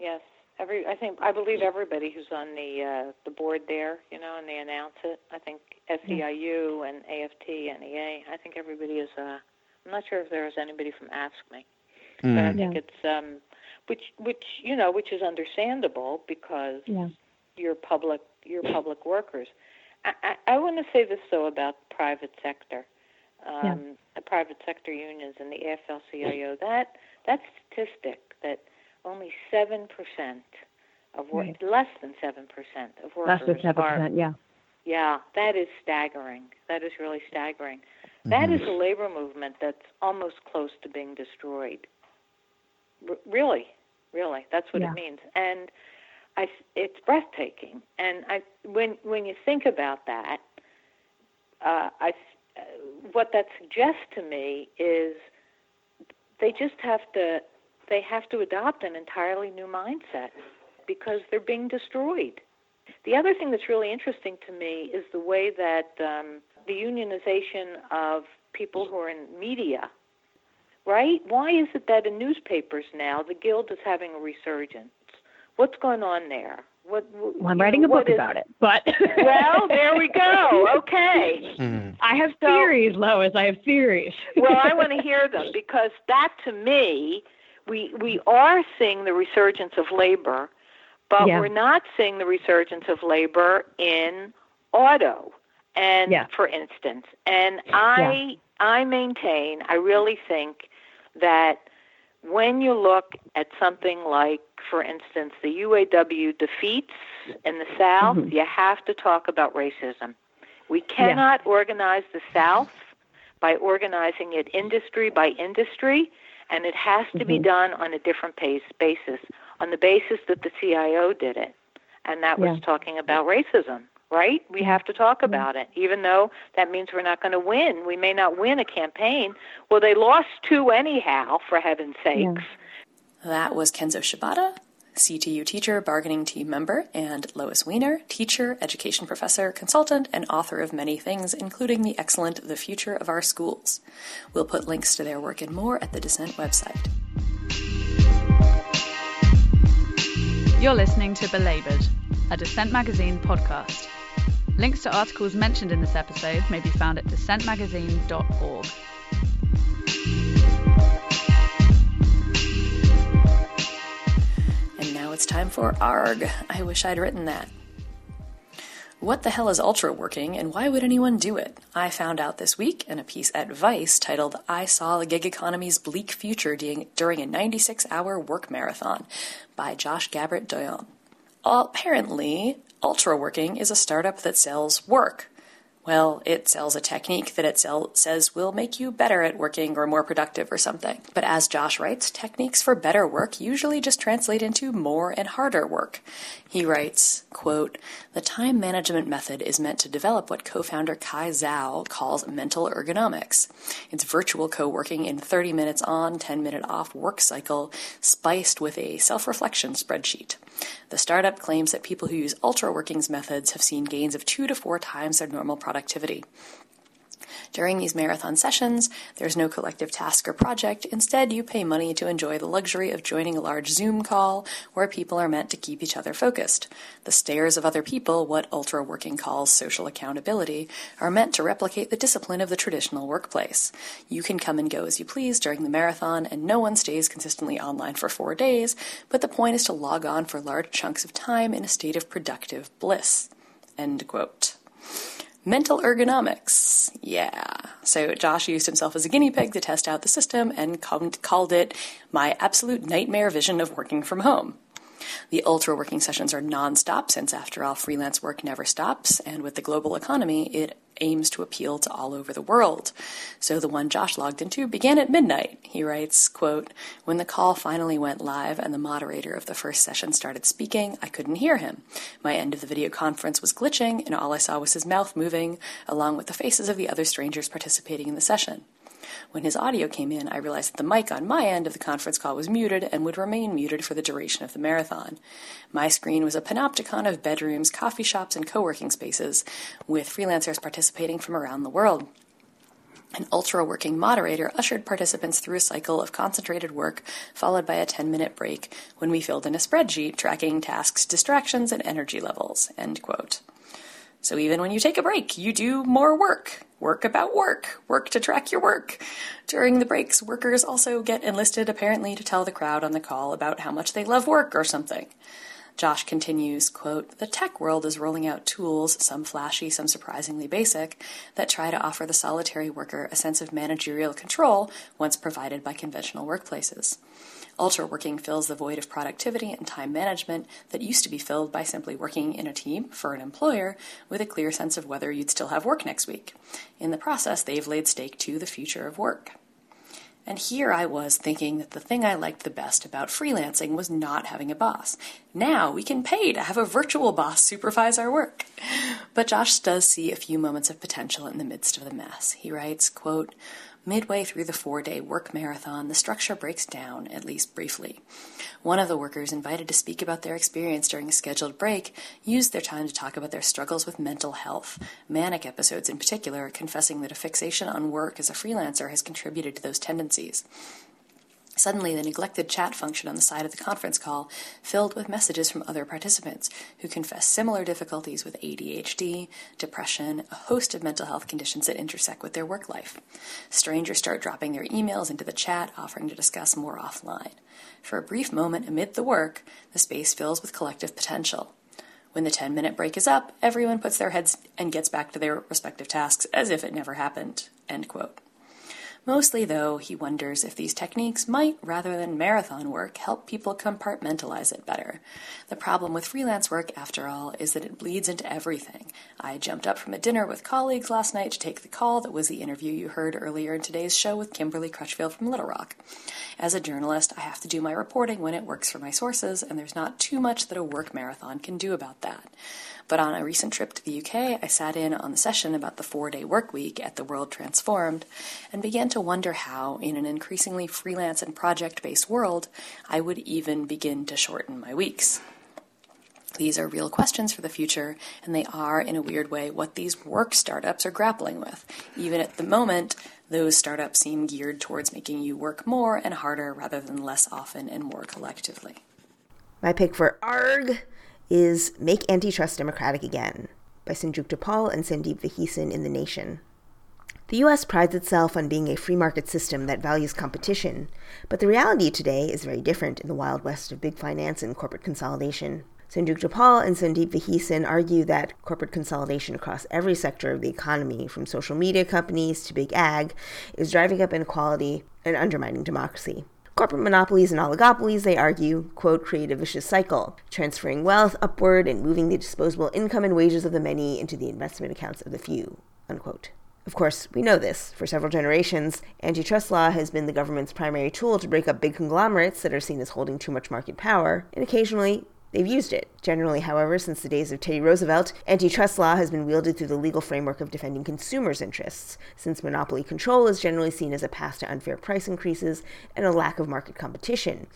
yes. Every I think I believe everybody who's on the uh, the board there, you know, and they announce it. I think SEIU and AFT, and NEA. I think everybody is. Uh, I'm not sure if there is anybody from Ask Me, but I Mm. think it's um, which which you know which is understandable because Yeah. you're public you're public workers. I, I, I want to say this though about private sector, um, the private sector unions and the AFL-CIO. That that statistic that only seven percent of work, Right. less than seven percent of workers Less than 7%, are. yeah. Yeah, that is staggering. That is really staggering. That is a labor movement that's almost close to being destroyed. R- really, really, that's what Yeah. it means. And I, it's breathtaking. And I, when when you think about that, uh, I, uh, what that suggests to me is they just have to they have to adopt an entirely new mindset because they're being destroyed. The other thing that's really interesting to me is the way that um, the unionization of people who are in media, right? Why is it that in newspapers now the guild is having a resurgence? What's going on there? What, what Well, I'm writing know, a book what is- about it, but Well, there we go. Okay. Mhm. I have So- theories, Lois. I have theories. well, I want to hear them because that to me, we we are seeing the resurgence of labor, but Yeah. we're not seeing the resurgence of labor in auto. And Yeah. for instance, and I I maintain, I really think that when you look at something like, for instance, the UAW defeats in the South, Mhm. you have to talk about racism. We cannot organize the South by organizing it industry by industry, and it has to be Mhm. done on a different pace, basis, on the basis that the CIO did it, and that was Yeah. talking about racism. Right? We have to talk about it, even though that means we're not going to win. We may not win a campaign. Well, they lost two anyhow, for heaven's sakes. That was Kenzo Shibata, CTU teacher, bargaining team member, and Lois Weiner, teacher, education professor, consultant, and author of many things, including the excellent The Future of Our Schools. We'll put links to their work and more at the Dissent website. You're listening to Belabored, a Dissent Magazine podcast. Links to articles mentioned in this episode may be found at dissentmagazine.org. it's time for ARG. I wish I'd written that. What the hell is ultra working and why would anyone do it? I found out this week in a piece at Vice titled I Saw the Gig Economy's Bleak Future During a 96 Hour Work Marathon by Josh Gabert-Doyon. Apparently, ultra working is a startup that sells work. Well, it sells a technique that it sell- says will make you better at working or more productive or something. But as Josh writes, techniques for better work usually just translate into more and harder work. He writes, quote, The time management method is meant to develop what co-founder Kai Zau calls mental ergonomics. It's virtual co-working in 30 minutes on, 10 minute off work cycle, spiced with a self-reflection spreadsheet. The startup claims that people who use ultra workings methods have seen gains of two to four times their normal productivity. During these marathon sessions, there's no collective task or project. Instead, you pay money to enjoy the luxury of joining a large Zoom call where people are meant to keep each other focused. The stares of other people, what ultra working calls social accountability, are meant to replicate the discipline of the traditional workplace. You can come and go as you please during the marathon, and no one stays consistently online for four days, but the point is to log on for large chunks of time in a state of productive bliss. End quote. Mental ergonomics. Yeah. So Josh used himself as a guinea pig to test out the system and called it my absolute nightmare vision of working from home. The ultra working sessions are nonstop since, after all, freelance work never stops, and with the global economy, it aims to appeal to all over the world. So the one Josh logged into began at midnight. He writes, quote, When the call finally went live and the moderator of the first session started speaking, I couldn't hear him. My end of the video conference was glitching, and all I saw was his mouth moving, along with the faces of the other strangers participating in the session. When his audio came in, I realized that the mic on my end of the conference call was muted and would remain muted for the duration of the marathon. My screen was a panopticon of bedrooms, coffee shops, and co working spaces, with freelancers participating from around the world. An ultra working moderator ushered participants through a cycle of concentrated work, followed by a 10 minute break when we filled in a spreadsheet tracking tasks, distractions, and energy levels. End quote. So even when you take a break, you do more work. Work about work. Work to track your work. During the breaks, workers also get enlisted apparently to tell the crowd on the call about how much they love work or something. Josh continues, quote, The tech world is rolling out tools, some flashy, some surprisingly basic, that try to offer the solitary worker a sense of managerial control once provided by conventional workplaces. Ultra working fills the void of productivity and time management that used to be filled by simply working in a team for an employer with a clear sense of whether you'd still have work next week. In the process, they've laid stake to the future of work. And here I was thinking that the thing I liked the best about freelancing was not having a boss. Now we can pay to have a virtual boss supervise our work. But Josh does see a few moments of potential in the midst of the mess. He writes, quote, Midway through the four day work marathon, the structure breaks down, at least briefly. One of the workers, invited to speak about their experience during a scheduled break, used their time to talk about their struggles with mental health, manic episodes in particular, confessing that a fixation on work as a freelancer has contributed to those tendencies. Suddenly, the neglected chat function on the side of the conference call filled with messages from other participants who confess similar difficulties with ADHD, depression, a host of mental health conditions that intersect with their work life. Strangers start dropping their emails into the chat, offering to discuss more offline. For a brief moment amid the work, the space fills with collective potential. When the 10 minute break is up, everyone puts their heads and gets back to their respective tasks as if it never happened. End quote. Mostly, though, he wonders if these techniques might, rather than marathon work, help people compartmentalize it better. The problem with freelance work, after all, is that it bleeds into everything. I jumped up from a dinner with colleagues last night to take the call that was the interview you heard earlier in today's show with Kimberly Crutchfield from Little Rock. As a journalist, I have to do my reporting when it works for my sources, and there's not too much that a work marathon can do about that. But on a recent trip to the UK, I sat in on the session about the four day work week at the World Transformed and began to wonder how, in an increasingly freelance and project based world, I would even begin to shorten my weeks. These are real questions for the future, and they are, in a weird way, what these work startups are grappling with. Even at the moment, those startups seem geared towards making you work more and harder rather than less often and more collectively. My pick for ARG is Make Antitrust Democratic Again by Sanjukta Paul and Sandeep Vaheesan in The Nation. The US prides itself on being a free market system that values competition, but the reality today is very different in the wild west of big finance and corporate consolidation. Sanjukta Paul and Sandeep Vaheesan argue that corporate consolidation across every sector of the economy, from social media companies to big ag, is driving up inequality and undermining democracy. Corporate monopolies and oligopolies, they argue, quote, create a vicious cycle, transferring wealth upward and moving the disposable income and wages of the many into the investment accounts of the few. unquote. Of course, we know this. For several generations, antitrust law has been the government's primary tool to break up big conglomerates that are seen as holding too much market power, and occasionally they've used it. Generally, however, since the days of Teddy Roosevelt, antitrust law has been wielded through the legal framework of defending consumers' interests, since monopoly control is generally seen as a path to unfair price increases and a lack of market competition,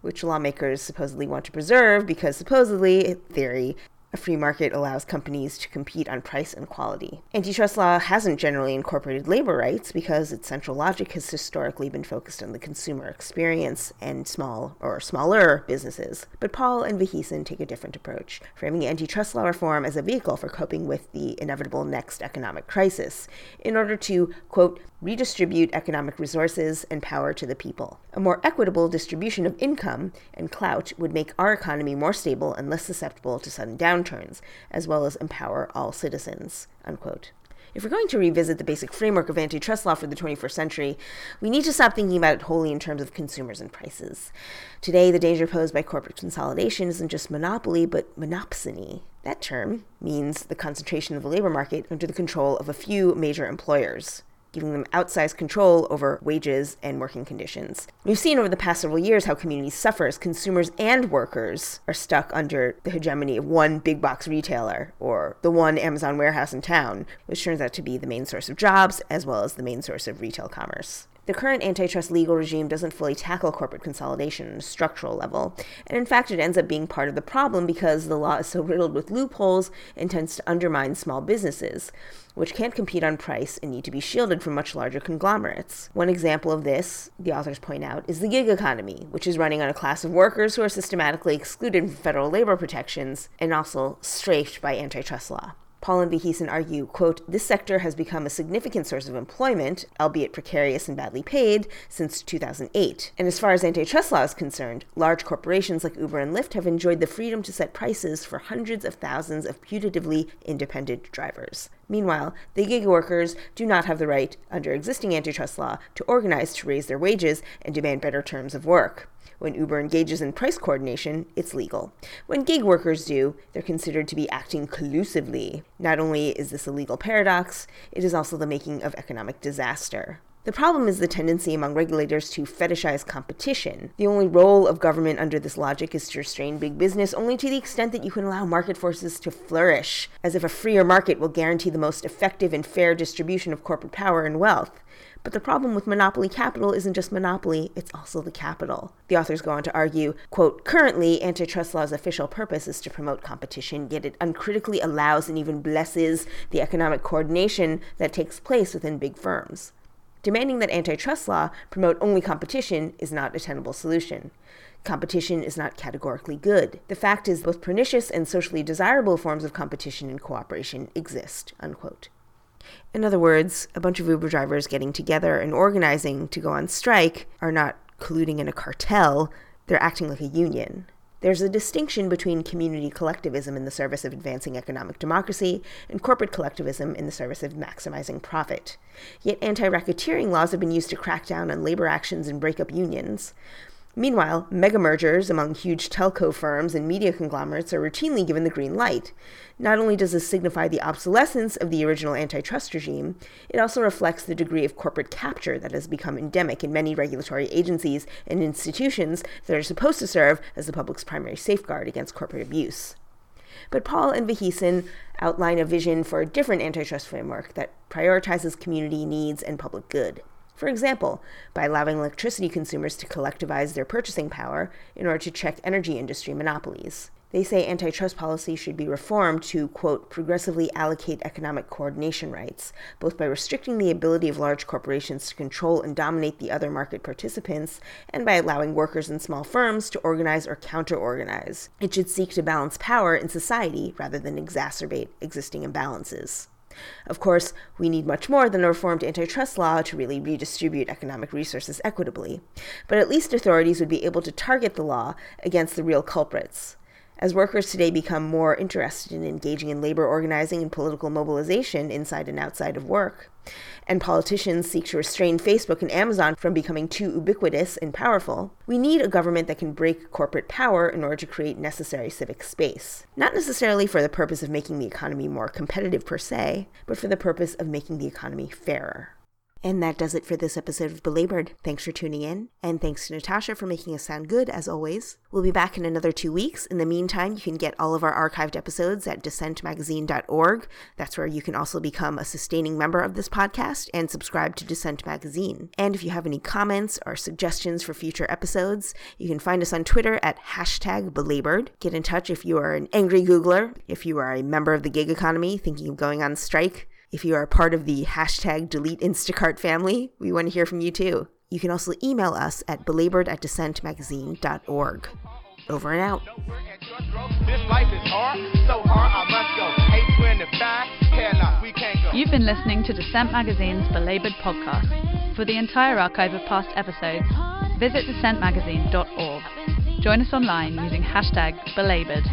which lawmakers supposedly want to preserve because supposedly, theory, a free market allows companies to compete on price and quality. Antitrust law hasn't generally incorporated labor rights because its central logic has historically been focused on the consumer experience and small or smaller businesses. But Paul and Vaheesan take a different approach, framing antitrust law reform as a vehicle for coping with the inevitable next economic crisis in order to, quote, redistribute economic resources and power to the people. A more equitable distribution of income and clout would make our economy more stable and less susceptible to sudden downturns, as well as empower all citizens. Unquote. If we're going to revisit the basic framework of antitrust law for the 21st century, we need to stop thinking about it wholly in terms of consumers and prices. Today, the danger posed by corporate consolidation isn't just monopoly, but monopsony. That term means the concentration of the labor market under the control of a few major employers giving them outsized control over wages and working conditions. We've seen over the past several years how communities suffer as consumers and workers are stuck under the hegemony of one big box retailer or the one Amazon warehouse in town, which turns out to be the main source of jobs as well as the main source of retail commerce. The current antitrust legal regime doesn't fully tackle corporate consolidation on a structural level, and in fact, it ends up being part of the problem because the law is so riddled with loopholes and tends to undermine small businesses, which can't compete on price and need to be shielded from much larger conglomerates. One example of this, the authors point out, is the gig economy, which is running on a class of workers who are systematically excluded from federal labor protections and also strafed by antitrust law. Paul and Vaheesan argue, quote, this sector has become a significant source of employment, albeit precarious and badly paid, since 2008. And as far as antitrust law is concerned, large corporations like Uber and Lyft have enjoyed the freedom to set prices for hundreds of thousands of putatively independent drivers. Meanwhile, the gig workers do not have the right, under existing antitrust law, to organize to raise their wages and demand better terms of work. When Uber engages in price coordination, it's legal. When gig workers do, they're considered to be acting collusively. Not only is this a legal paradox, it is also the making of economic disaster. The problem is the tendency among regulators to fetishize competition. The only role of government under this logic is to restrain big business only to the extent that you can allow market forces to flourish, as if a freer market will guarantee the most effective and fair distribution of corporate power and wealth. But the problem with monopoly capital isn't just monopoly, it's also the capital. The authors go on to argue, quote, currently antitrust law's official purpose is to promote competition, yet it uncritically allows and even blesses the economic coordination that takes place within big firms. Demanding that antitrust law promote only competition is not a tenable solution. Competition is not categorically good. The fact is both pernicious and socially desirable forms of competition and cooperation exist. Unquote. In other words, a bunch of Uber drivers getting together and organizing to go on strike are not colluding in a cartel, they're acting like a union. There's a distinction between community collectivism in the service of advancing economic democracy and corporate collectivism in the service of maximizing profit. Yet anti racketeering laws have been used to crack down on labor actions and break up unions. Meanwhile, mega mergers among huge telco firms and media conglomerates are routinely given the green light. Not only does this signify the obsolescence of the original antitrust regime, it also reflects the degree of corporate capture that has become endemic in many regulatory agencies and institutions that are supposed to serve as the public's primary safeguard against corporate abuse. But Paul and Vaheesan outline a vision for a different antitrust framework that prioritizes community needs and public good. For example, by allowing electricity consumers to collectivize their purchasing power in order to check energy industry monopolies. They say antitrust policy should be reformed to, quote, progressively allocate economic coordination rights, both by restricting the ability of large corporations to control and dominate the other market participants, and by allowing workers and small firms to organize or counter organize. It should seek to balance power in society rather than exacerbate existing imbalances. Of course, we need much more than a reformed antitrust law to really redistribute economic resources equitably, but at least authorities would be able to target the law against the real culprits. As workers today become more interested in engaging in labor organizing and political mobilization inside and outside of work, and politicians seek to restrain Facebook and Amazon from becoming too ubiquitous and powerful, we need a government that can break corporate power in order to create necessary civic space. Not necessarily for the purpose of making the economy more competitive per se, but for the purpose of making the economy fairer. And that does it for this episode of Belabored. Thanks for tuning in, and thanks to Natasha for making us sound good, as always. We'll be back in another two weeks. In the meantime, you can get all of our archived episodes at dissentmagazine.org. That's where you can also become a sustaining member of this podcast and subscribe to Dissent Magazine. And if you have any comments or suggestions for future episodes, you can find us on Twitter at hashtag belabored. Get in touch if you are an angry Googler, if you are a member of the gig economy thinking of going on strike if you are part of the hashtag delete Instacart family, we want to hear from you too. You can also email us at belabored at. Over and out. You've been listening to Dissent Magazine's Belabored podcast. For the entire archive of past episodes, visit dissentmagazine.org. Join us online using hashtag belabored